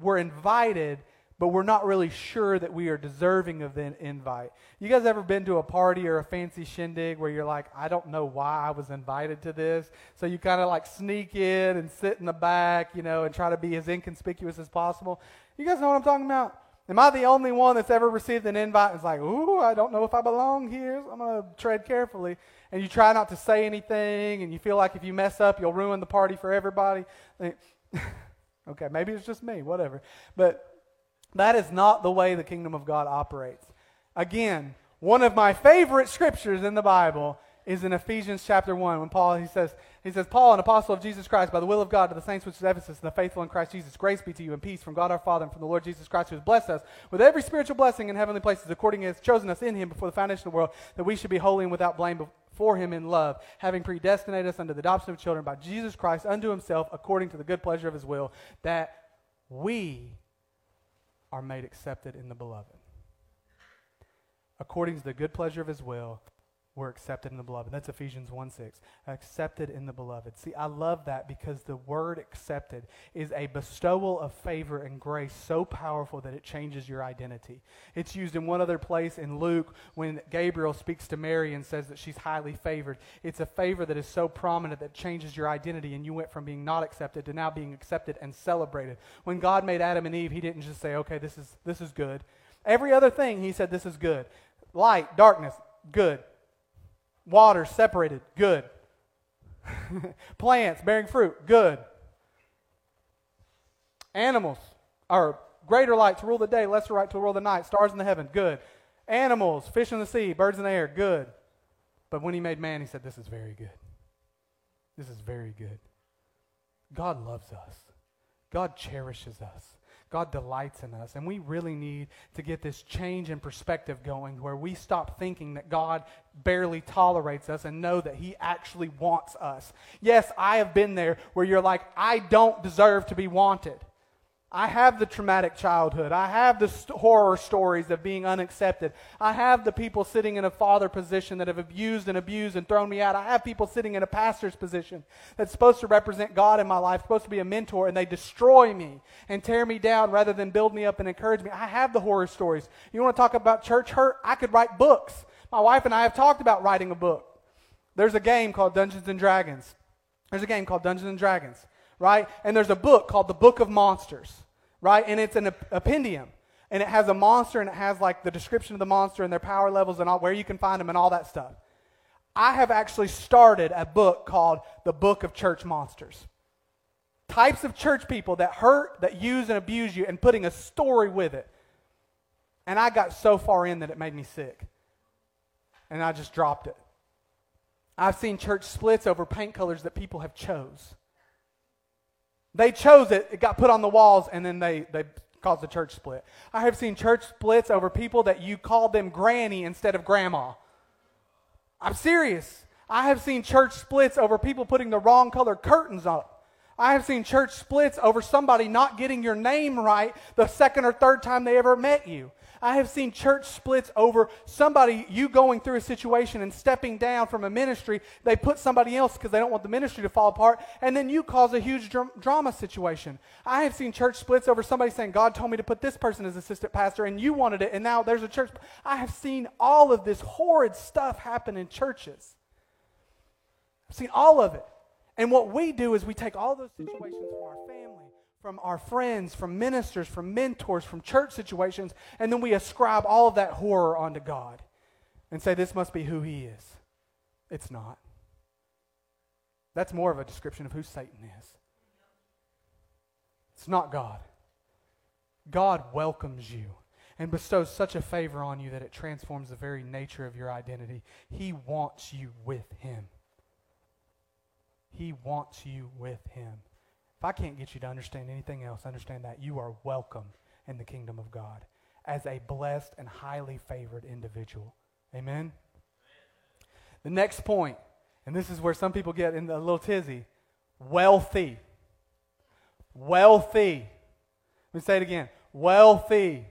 we're invited but we're not really sure that we are deserving of the invite. You guys ever been to a party or a fancy shindig where you're like, I don't know why I was invited to this? So you kind of like sneak in and sit in the back, you know, and try to be as inconspicuous as possible. You guys know what I'm talking about? Am I the only one that's ever received an invite? It's like, ooh, I don't know if I belong here. So I'm going to tread carefully. And you try not to say anything, and you feel like if you mess up, you'll ruin the party for everybody. okay, maybe it's just me, whatever. But that is not the way the kingdom of God operates. Again, one of my favorite scriptures in the Bible is in Ephesians chapter 1 when Paul he says he says Paul an apostle of Jesus Christ by the will of God to the saints which is Ephesus and the faithful in Christ Jesus grace be to you and peace from God our Father and from the Lord Jesus Christ who has blessed us with every spiritual blessing in heavenly places according as chosen us in him before the foundation of the world that we should be holy and without blame before him in love having predestinated us unto the adoption of children by Jesus Christ unto himself according to the good pleasure of his will that we are made accepted in the beloved. According to the good pleasure of his will, we're accepted in the beloved. That's Ephesians 1 6. Accepted in the beloved. See, I love that because the word accepted is a bestowal of favor and grace so powerful that it changes your identity. It's used in one other place in Luke when Gabriel speaks to Mary and says that she's highly favored. It's a favor that is so prominent that changes your identity, and you went from being not accepted to now being accepted and celebrated. When God made Adam and Eve, He didn't just say, okay, this is, this is good. Every other thing, He said, this is good. Light, darkness, good Water separated, good. Plants bearing fruit, good. Animals are greater light to rule the day, lesser light to rule the night. Stars in the heaven, good. Animals, fish in the sea, birds in the air, good. But when he made man, he said, This is very good. This is very good. God loves us. God cherishes us. God delights in us. And we really need to get this change in perspective going where we stop thinking that God barely tolerates us and know that He actually wants us. Yes, I have been there where you're like, I don't deserve to be wanted. I have the traumatic childhood. I have the st- horror stories of being unaccepted. I have the people sitting in a father position that have abused and abused and thrown me out. I have people sitting in a pastor's position that's supposed to represent God in my life, supposed to be a mentor, and they destroy me and tear me down rather than build me up and encourage me. I have the horror stories. You want to talk about church hurt? I could write books. My wife and I have talked about writing a book. There's a game called Dungeons and Dragons. There's a game called Dungeons and Dragons right? And there's a book called the Book of Monsters, right? And it's an appendium. And it has a monster and it has like the description of the monster and their power levels and all, where you can find them and all that stuff. I have actually started a book called The Book of Church Monsters. Types of church people that hurt, that use, and abuse you, and putting a story with it. And I got so far in that it made me sick. And I just dropped it. I've seen church splits over paint colors that people have chose. They chose it, it got put on the walls, and then they, they caused a church split. I have seen church splits over people that you called them granny instead of grandma. I'm serious. I have seen church splits over people putting the wrong color curtains up. I have seen church splits over somebody not getting your name right the second or third time they ever met you. I have seen church splits over somebody, you going through a situation and stepping down from a ministry. They put somebody else because they don't want the ministry to fall apart, and then you cause a huge dr- drama situation. I have seen church splits over somebody saying, God told me to put this person as assistant pastor, and you wanted it, and now there's a church. I have seen all of this horrid stuff happen in churches. I've seen all of it. And what we do is we take all those situations from our family from our friends, from ministers, from mentors, from church situations, and then we ascribe all of that horror onto God and say this must be who He is. It's not. That's more of a description of who Satan is. It's not God. God welcomes you and bestows such a favor on you that it transforms the very nature of your identity. He wants you with Him. He wants you with Him. If I can't get you to understand anything else, understand that you are welcome in the kingdom of God as a blessed and highly favored individual. Amen? The next point, and this is where some people get in a little tizzy wealthy. Wealthy. Let me say it again. Wealthy.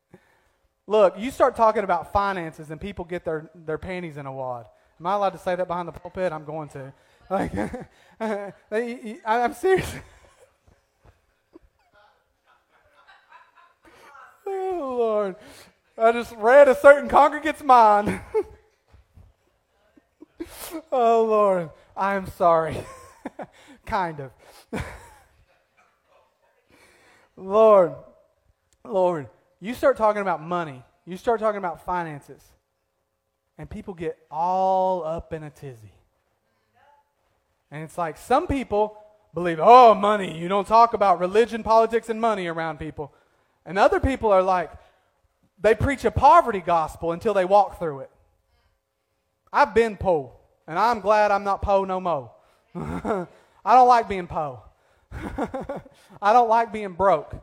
Look, you start talking about finances and people get their, their panties in a wad. Am I allowed to say that behind the pulpit? I'm going to. Like, I'm serious. oh, Lord. I just read a certain congregate's mind. oh, Lord. I'm sorry. kind of. Lord, Lord, you start talking about money, you start talking about finances, and people get all up in a tizzy. And it's like some people believe, oh, money. You don't talk about religion, politics, and money around people. And other people are like, they preach a poverty gospel until they walk through it. I've been poor, and I'm glad I'm not po no mo. I don't like being po. I don't like being broke.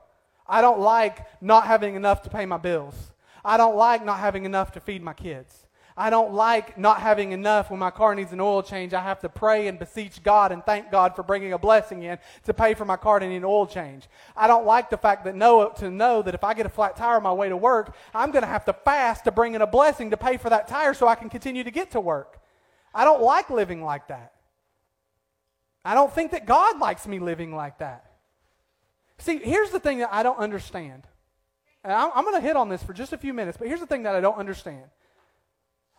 I don't like not having enough to pay my bills. I don't like not having enough to feed my kids. I don't like not having enough when my car needs an oil change. I have to pray and beseech God and thank God for bringing a blessing in to pay for my car to need an oil change. I don't like the fact that know, to know that if I get a flat tire on my way to work, I'm going to have to fast to bring in a blessing to pay for that tire so I can continue to get to work. I don't like living like that. I don't think that God likes me living like that. See, here's the thing that I don't understand. And I'm, I'm going to hit on this for just a few minutes, but here's the thing that I don't understand.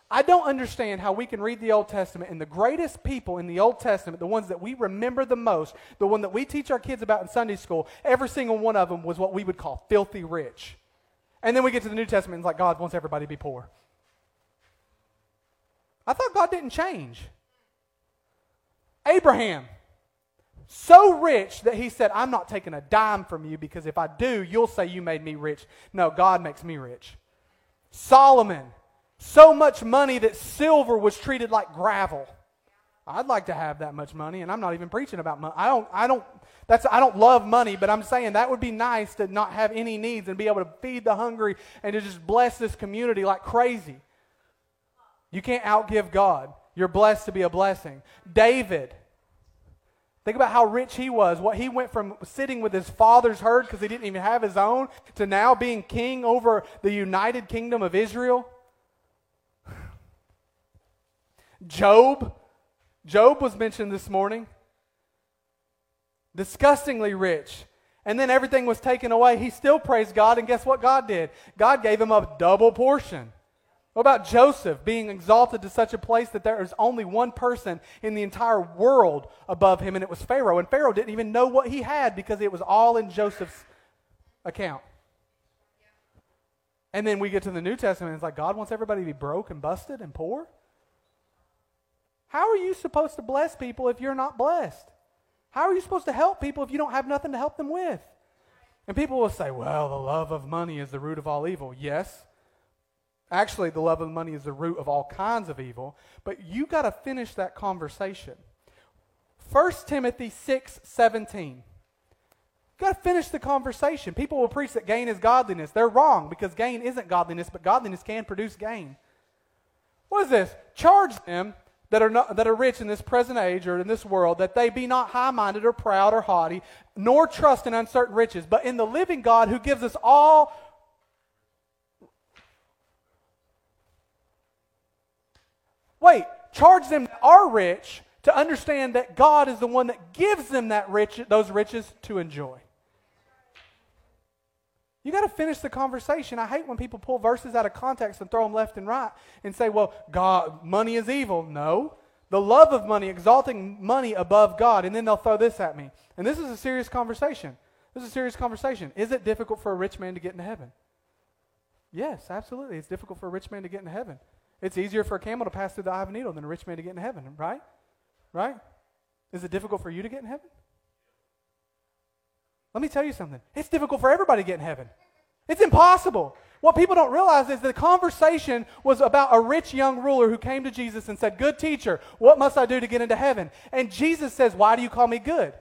I don't understand how we can read the Old Testament and the greatest people in the Old Testament, the ones that we remember the most, the one that we teach our kids about in Sunday school, every single one of them was what we would call filthy rich. And then we get to the New Testament and it's like God wants everybody to be poor. I thought God didn't change. Abraham, so rich that he said, I'm not taking a dime from you because if I do, you'll say you made me rich. No, God makes me rich. Solomon, so much money that silver was treated like gravel. I'd like to have that much money, and I'm not even preaching about money. I don't, I don't, that's, I don't love money, but I'm saying that would be nice to not have any needs and be able to feed the hungry and to just bless this community like crazy. You can't outgive God. You're blessed to be a blessing. David, think about how rich he was. What he went from sitting with his father's herd because he didn't even have his own to now being king over the united kingdom of Israel. Job, Job was mentioned this morning. Disgustingly rich. And then everything was taken away. He still praised God, and guess what God did? God gave him a double portion. What about Joseph being exalted to such a place that there is only one person in the entire world above him, and it was Pharaoh? And Pharaoh didn't even know what he had because it was all in Joseph's account. And then we get to the New Testament, and it's like God wants everybody to be broke and busted and poor? How are you supposed to bless people if you're not blessed? How are you supposed to help people if you don't have nothing to help them with? And people will say, well, the love of money is the root of all evil. Yes. Actually, the love of money is the root of all kinds of evil. But you got to finish that conversation. 1 Timothy 6 17. You got to finish the conversation. People will preach that gain is godliness. They're wrong because gain isn't godliness, but godliness can produce gain. What is this? Charge them that are, not, that are rich in this present age or in this world, that they be not high minded or proud or haughty, nor trust in uncertain riches, but in the living God who gives us all. Wait, charge them that are rich to understand that God is the one that gives them that rich, those riches to enjoy. You got to finish the conversation. I hate when people pull verses out of context and throw them left and right and say, well, God, money is evil. No. The love of money, exalting money above God. And then they'll throw this at me. And this is a serious conversation. This is a serious conversation. Is it difficult for a rich man to get into heaven? Yes, absolutely. It's difficult for a rich man to get into heaven. It's easier for a camel to pass through the eye of a needle than a rich man to get into heaven, right? Right? Is it difficult for you to get in heaven? Let me tell you something. It's difficult for everybody to get in heaven. It's impossible. What people don't realize is the conversation was about a rich young ruler who came to Jesus and said, Good teacher, what must I do to get into heaven? And Jesus says, Why do you call me good?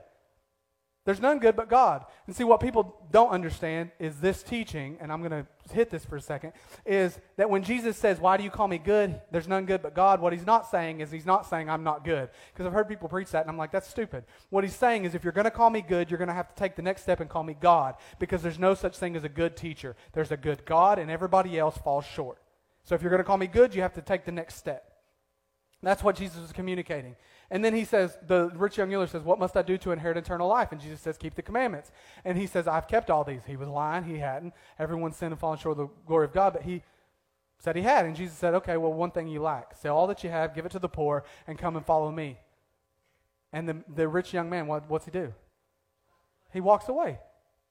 There's none good but God. And see, what people don't understand is this teaching, and I'm going to hit this for a second, is that when Jesus says, Why do you call me good? There's none good but God. What he's not saying is he's not saying I'm not good. Because I've heard people preach that, and I'm like, That's stupid. What he's saying is if you're going to call me good, you're going to have to take the next step and call me God. Because there's no such thing as a good teacher. There's a good God, and everybody else falls short. So if you're going to call me good, you have to take the next step. That's what Jesus is communicating. And then he says, the rich young ruler says, What must I do to inherit eternal life? And Jesus says, Keep the commandments. And he says, I've kept all these. He was lying, he hadn't. Everyone sinned and fallen short of the glory of God, but he said he had. And Jesus said, Okay, well, one thing you lack. Sell all that you have, give it to the poor, and come and follow me. And the, the rich young man, what, what's he do? He walks away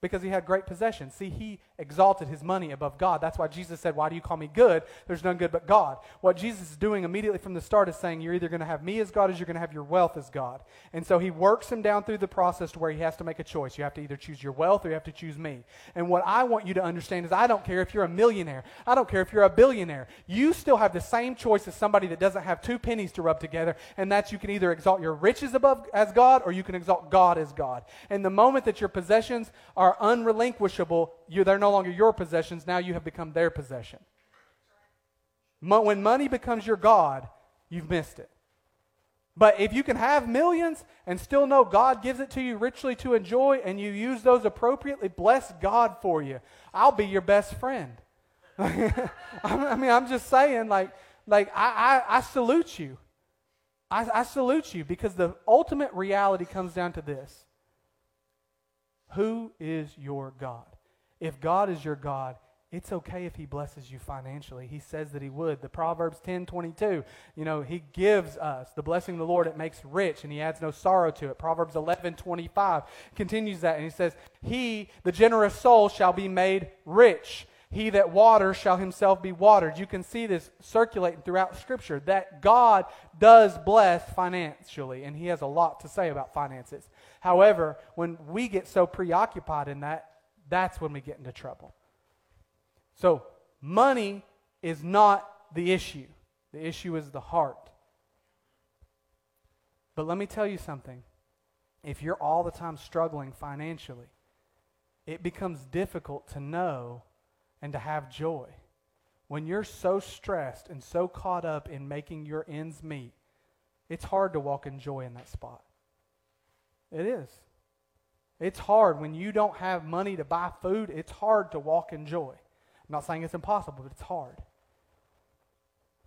because he had great possessions. See, he exalted his money above God. That's why Jesus said, Why do you call me good? There's none good but God. What Jesus is doing immediately from the start is saying, You're either going to have me as God or you're going to have your wealth as God. And so he works him down through the process to where he has to make a choice. You have to either choose your wealth or you have to choose me. And what I want you to understand is I don't care if you're a millionaire, I don't care if you're a billionaire. You still have the same choice as somebody that doesn't have two pennies to rub together, and that's you can either exalt your riches above as God or you can exalt God as God. And the moment that your possessions are unrelinquishable, you, they're no longer your possessions. Now you have become their possession. Mo- when money becomes your God, you've missed it. But if you can have millions and still know God gives it to you richly to enjoy and you use those appropriately, bless God for you. I'll be your best friend. I mean, I'm just saying, like, like I, I, I salute you. I, I salute you because the ultimate reality comes down to this Who is your God? If God is your God, it's okay if he blesses you financially. He says that he would. The Proverbs 10 22, you know, he gives us the blessing of the Lord, it makes rich, and he adds no sorrow to it. Proverbs 11 25 continues that, and he says, He, the generous soul, shall be made rich. He that waters shall himself be watered. You can see this circulating throughout Scripture that God does bless financially, and he has a lot to say about finances. However, when we get so preoccupied in that, that's when we get into trouble. So, money is not the issue, the issue is the heart. But let me tell you something. If you're all the time struggling financially, it becomes difficult to know and to have joy. When you're so stressed and so caught up in making your ends meet, it's hard to walk in joy in that spot. It is. It's hard when you don't have money to buy food, it's hard to walk in joy. I'm not saying it's impossible, but it's hard.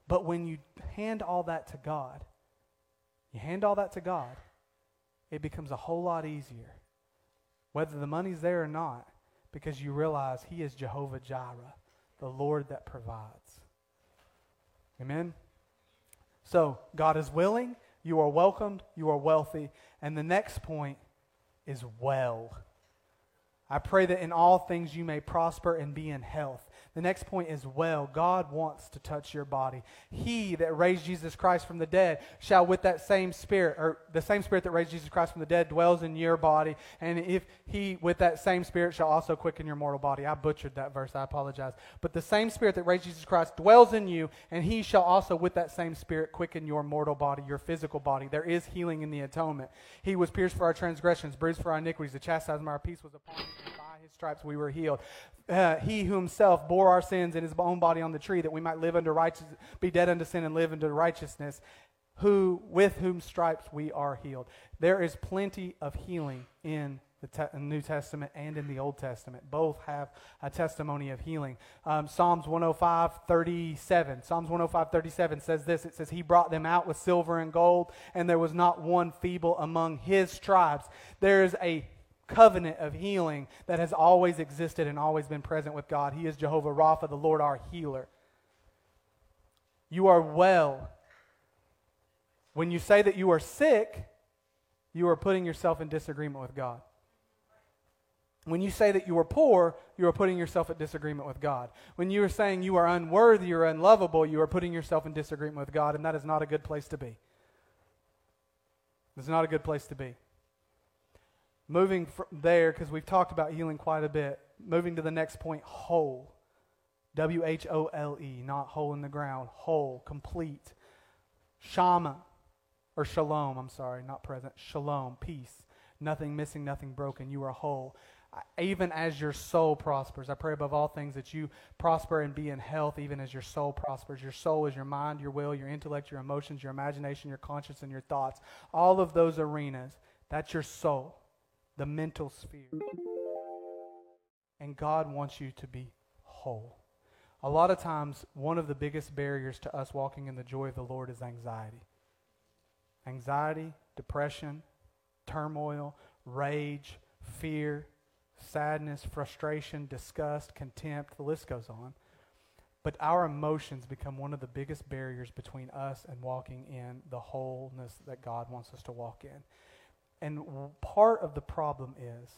But when you hand all that to God, you hand all that to God, it becomes a whole lot easier. Whether the money's there or not, because you realize He is Jehovah Jireh, the Lord that provides. Amen? So, God is willing, you are welcomed, you are wealthy. And the next point is well. I pray that in all things you may prosper and be in health the next point is well. God wants to touch your body. He that raised Jesus Christ from the dead shall, with that same spirit, or the same spirit that raised Jesus Christ from the dead, dwells in your body. And if he, with that same spirit, shall also quicken your mortal body. I butchered that verse. I apologize. But the same spirit that raised Jesus Christ dwells in you, and he shall also, with that same spirit, quicken your mortal body, your physical body. There is healing in the atonement. He was pierced for our transgressions, bruised for our iniquities. The chastisement of our peace was upon him. Stripes we were healed uh, he who himself bore our sins in his own body on the tree that we might live under righteousness, be dead unto sin and live unto righteousness, who with whom stripes we are healed. There is plenty of healing in the te- New Testament and in the Old Testament. Both have a testimony of healing. Um, Psalms 105, 37. Psalms 105, 37 says this It says, He brought them out with silver and gold, and there was not one feeble among His tribes. There is a covenant of healing that has always existed and always been present with God. He is Jehovah Rapha, the Lord our healer. You are well. When you say that you are sick, you are putting yourself in disagreement with God. When you say that you are poor, you are putting yourself at disagreement with God. When you are saying you are unworthy or unlovable, you are putting yourself in disagreement with God, and that is not a good place to be. It's not a good place to be. Moving from there, because we've talked about healing quite a bit, moving to the next point whole. W H O L E, not hole in the ground, whole, complete. Shama, or shalom, I'm sorry, not present. Shalom, peace. Nothing missing, nothing broken. You are whole. Even as your soul prospers, I pray above all things that you prosper and be in health, even as your soul prospers. Your soul is your mind, your will, your intellect, your emotions, your imagination, your conscience, and your thoughts. All of those arenas, that's your soul the mental sphere. And God wants you to be whole. A lot of times, one of the biggest barriers to us walking in the joy of the Lord is anxiety. Anxiety, depression, turmoil, rage, fear, sadness, frustration, disgust, contempt, the list goes on. But our emotions become one of the biggest barriers between us and walking in the wholeness that God wants us to walk in. And part of the problem is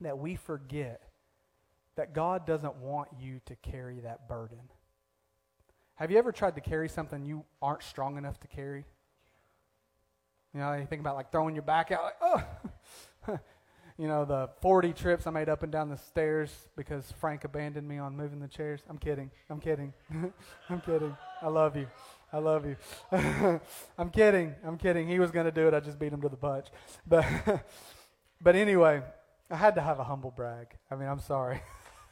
that we forget that God doesn't want you to carry that burden. Have you ever tried to carry something you aren't strong enough to carry? You know, you think about like throwing your back out, like, oh. you know, the 40 trips I made up and down the stairs because Frank abandoned me on moving the chairs. I'm kidding. I'm kidding. I'm kidding. I love you. I love you. I'm kidding. I'm kidding. He was going to do it. I just beat him to the punch. But, but anyway, I had to have a humble brag. I mean, I'm sorry.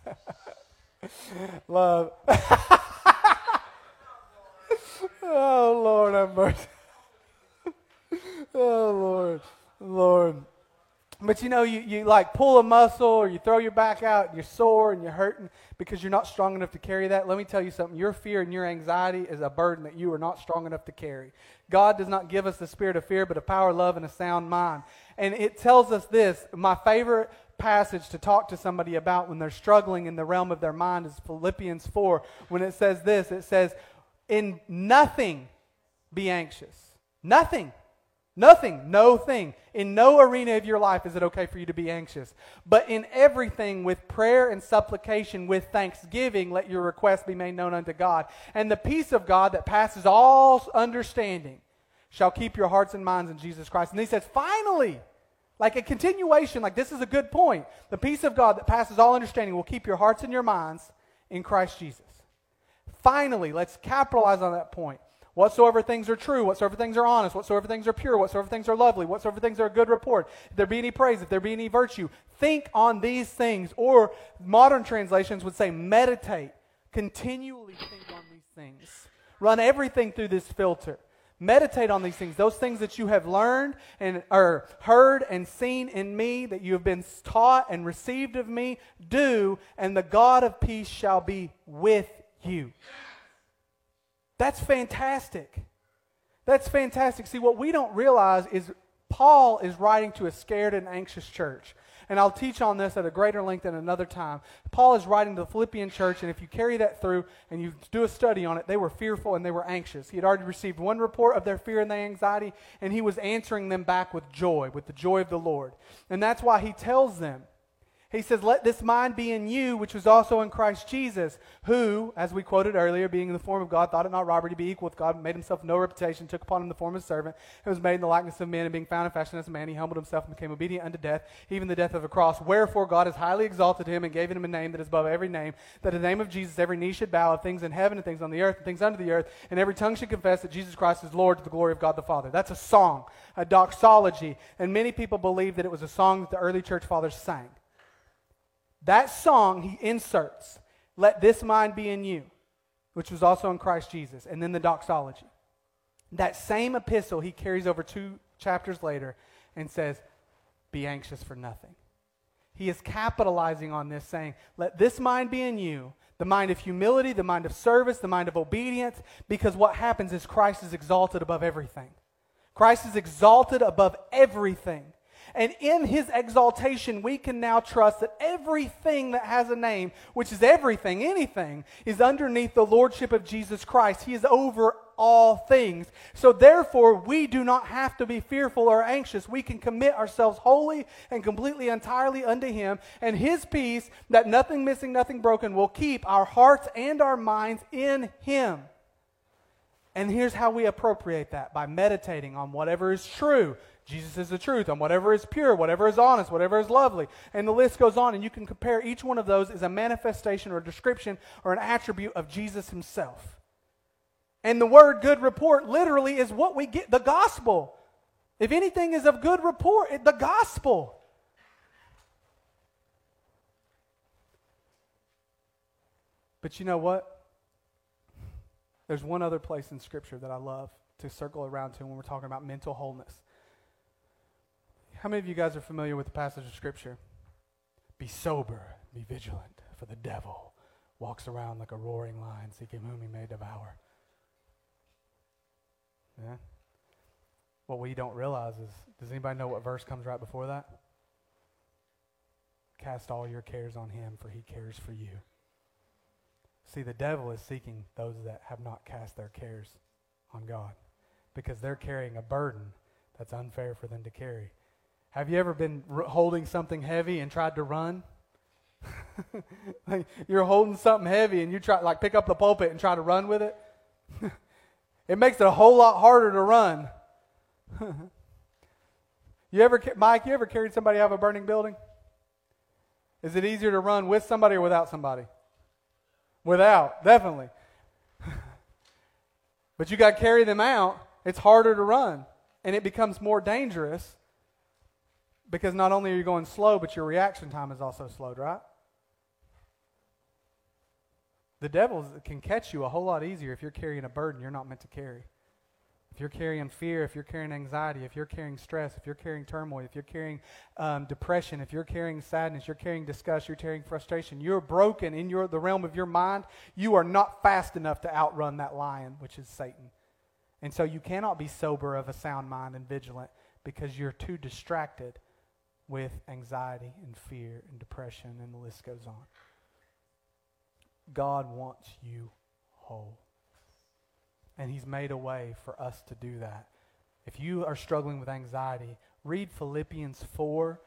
Love. oh, Lord, have mercy. oh, Lord. Lord. But you know, you, you like pull a muscle or you throw your back out and you're sore and you're hurting because you're not strong enough to carry that. Let me tell you something. Your fear and your anxiety is a burden that you are not strong enough to carry. God does not give us the spirit of fear, but a power, love, and a sound mind. And it tells us this. My favorite passage to talk to somebody about when they're struggling in the realm of their mind is Philippians 4. When it says this, it says, In nothing be anxious. Nothing. Nothing, no thing. In no arena of your life is it okay for you to be anxious. But in everything, with prayer and supplication, with thanksgiving, let your requests be made known unto God. And the peace of God that passes all understanding shall keep your hearts and minds in Jesus Christ. And he says, finally, like a continuation, like this is a good point. The peace of God that passes all understanding will keep your hearts and your minds in Christ Jesus. Finally, let's capitalize on that point. Whatsoever things are true, whatsoever things are honest, whatsoever things are pure, whatsoever things are lovely, whatsoever things are a good report, if there be any praise, if there be any virtue, think on these things. Or modern translations would say meditate. Continually think on these things. Run everything through this filter. Meditate on these things, those things that you have learned and or heard and seen in me, that you have been taught and received of me, do, and the God of peace shall be with you. That's fantastic. That's fantastic. See, what we don't realize is Paul is writing to a scared and anxious church. And I'll teach on this at a greater length in another time. Paul is writing to the Philippian church, and if you carry that through and you do a study on it, they were fearful and they were anxious. He had already received one report of their fear and their anxiety, and he was answering them back with joy, with the joy of the Lord. And that's why he tells them he says, Let this mind be in you, which was also in Christ Jesus, who, as we quoted earlier, being in the form of God, thought it not robbery to be equal with God, made himself no reputation, took upon him the form of a servant, and was made in the likeness of men, and being found in fashion as a man, he humbled himself and became obedient unto death, even the death of a cross. Wherefore God has highly exalted him and gave him a name that is above every name, that in the name of Jesus every knee should bow of things in heaven and things on the earth and things under the earth, and every tongue should confess that Jesus Christ is Lord to the glory of God the Father. That's a song, a doxology, and many people believe that it was a song that the early church fathers sang. That song he inserts, Let this mind be in you, which was also in Christ Jesus, and then the doxology. That same epistle he carries over two chapters later and says, Be anxious for nothing. He is capitalizing on this, saying, Let this mind be in you, the mind of humility, the mind of service, the mind of obedience, because what happens is Christ is exalted above everything. Christ is exalted above everything. And in his exaltation, we can now trust that everything that has a name, which is everything, anything, is underneath the lordship of Jesus Christ. He is over all things. So therefore, we do not have to be fearful or anxious. We can commit ourselves wholly and completely, entirely unto Him, and His peace, that nothing missing, nothing broken, will keep our hearts and our minds in Him. And here's how we appropriate that by meditating on whatever is true, Jesus is the truth on whatever is pure, whatever is honest, whatever is lovely. And the list goes on, and you can compare each one of those as a manifestation or a description or an attribute of Jesus himself. And the word good report literally is what we get the gospel. If anything is of good report, it, the gospel. But you know what? There's one other place in Scripture that I love to circle around to when we're talking about mental wholeness. How many of you guys are familiar with the passage of Scripture? Be sober, be vigilant, for the devil walks around like a roaring lion, seeking whom he may devour. Yeah? What we don't realize is does anybody know what verse comes right before that? Cast all your cares on him, for he cares for you. See, the devil is seeking those that have not cast their cares on God because they're carrying a burden that's unfair for them to carry. Have you ever been r- holding something heavy and tried to run? like you're holding something heavy and you try like pick up the pulpit and try to run with it. it makes it a whole lot harder to run. you ever, Mike? You ever carried somebody out of a burning building? Is it easier to run with somebody or without somebody? Without, definitely. but you got to carry them out. It's harder to run, and it becomes more dangerous because not only are you going slow, but your reaction time is also slowed, right? The devil can catch you a whole lot easier if you're carrying a burden you're not meant to carry. If you're carrying fear, if you're carrying anxiety, if you're carrying stress, if you're carrying turmoil, if you're carrying um, depression, if you're carrying sadness, you're carrying disgust, you're carrying frustration, you're broken in your, the realm of your mind, you are not fast enough to outrun that lion, which is Satan. And so you cannot be sober of a sound mind and vigilant because you're too distracted with anxiety and fear and depression, and the list goes on. God wants you whole. And He's made a way for us to do that. If you are struggling with anxiety, read Philippians 4,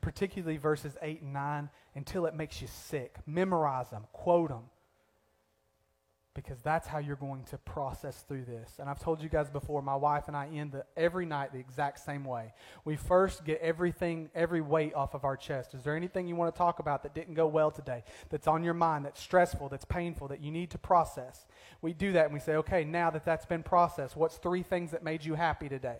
particularly verses 8 and 9, until it makes you sick. Memorize them, quote them. Because that's how you're going to process through this. And I've told you guys before, my wife and I end the, every night the exact same way. We first get everything, every weight off of our chest. Is there anything you want to talk about that didn't go well today, that's on your mind, that's stressful, that's painful, that you need to process? We do that and we say, okay, now that that's been processed, what's three things that made you happy today?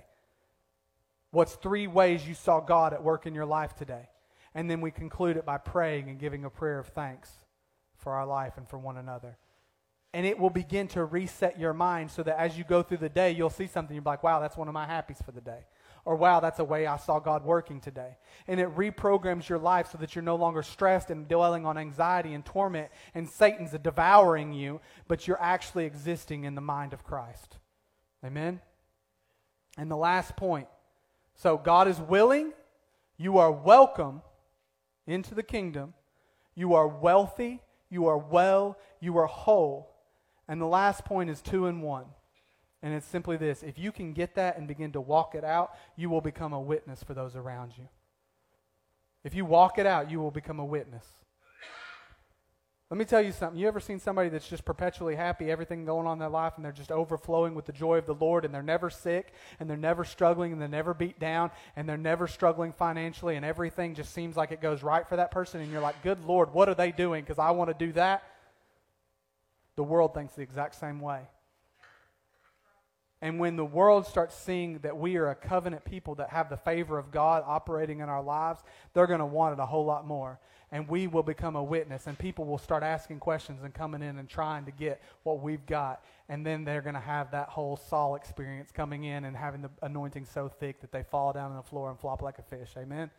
What's three ways you saw God at work in your life today? And then we conclude it by praying and giving a prayer of thanks for our life and for one another and it will begin to reset your mind so that as you go through the day, you'll see something. You'll be like, wow, that's one of my happies for the day. Or wow, that's a way I saw God working today. And it reprograms your life so that you're no longer stressed and dwelling on anxiety and torment, and Satan's devouring you, but you're actually existing in the mind of Christ. Amen? And the last point so God is willing, you are welcome into the kingdom, you are wealthy, you are well, you are whole and the last point is two and one. And it's simply this if you can get that and begin to walk it out, you will become a witness for those around you. If you walk it out, you will become a witness. Let me tell you something. You ever seen somebody that's just perpetually happy, everything going on in their life, and they're just overflowing with the joy of the Lord, and they're never sick, and they're never struggling, and they're never beat down, and they're never struggling financially, and everything just seems like it goes right for that person, and you're like, good Lord, what are they doing? Because I want to do that. The world thinks the exact same way. And when the world starts seeing that we are a covenant people that have the favor of God operating in our lives, they're going to want it a whole lot more. And we will become a witness, and people will start asking questions and coming in and trying to get what we've got. And then they're going to have that whole Saul experience coming in and having the anointing so thick that they fall down on the floor and flop like a fish. Amen?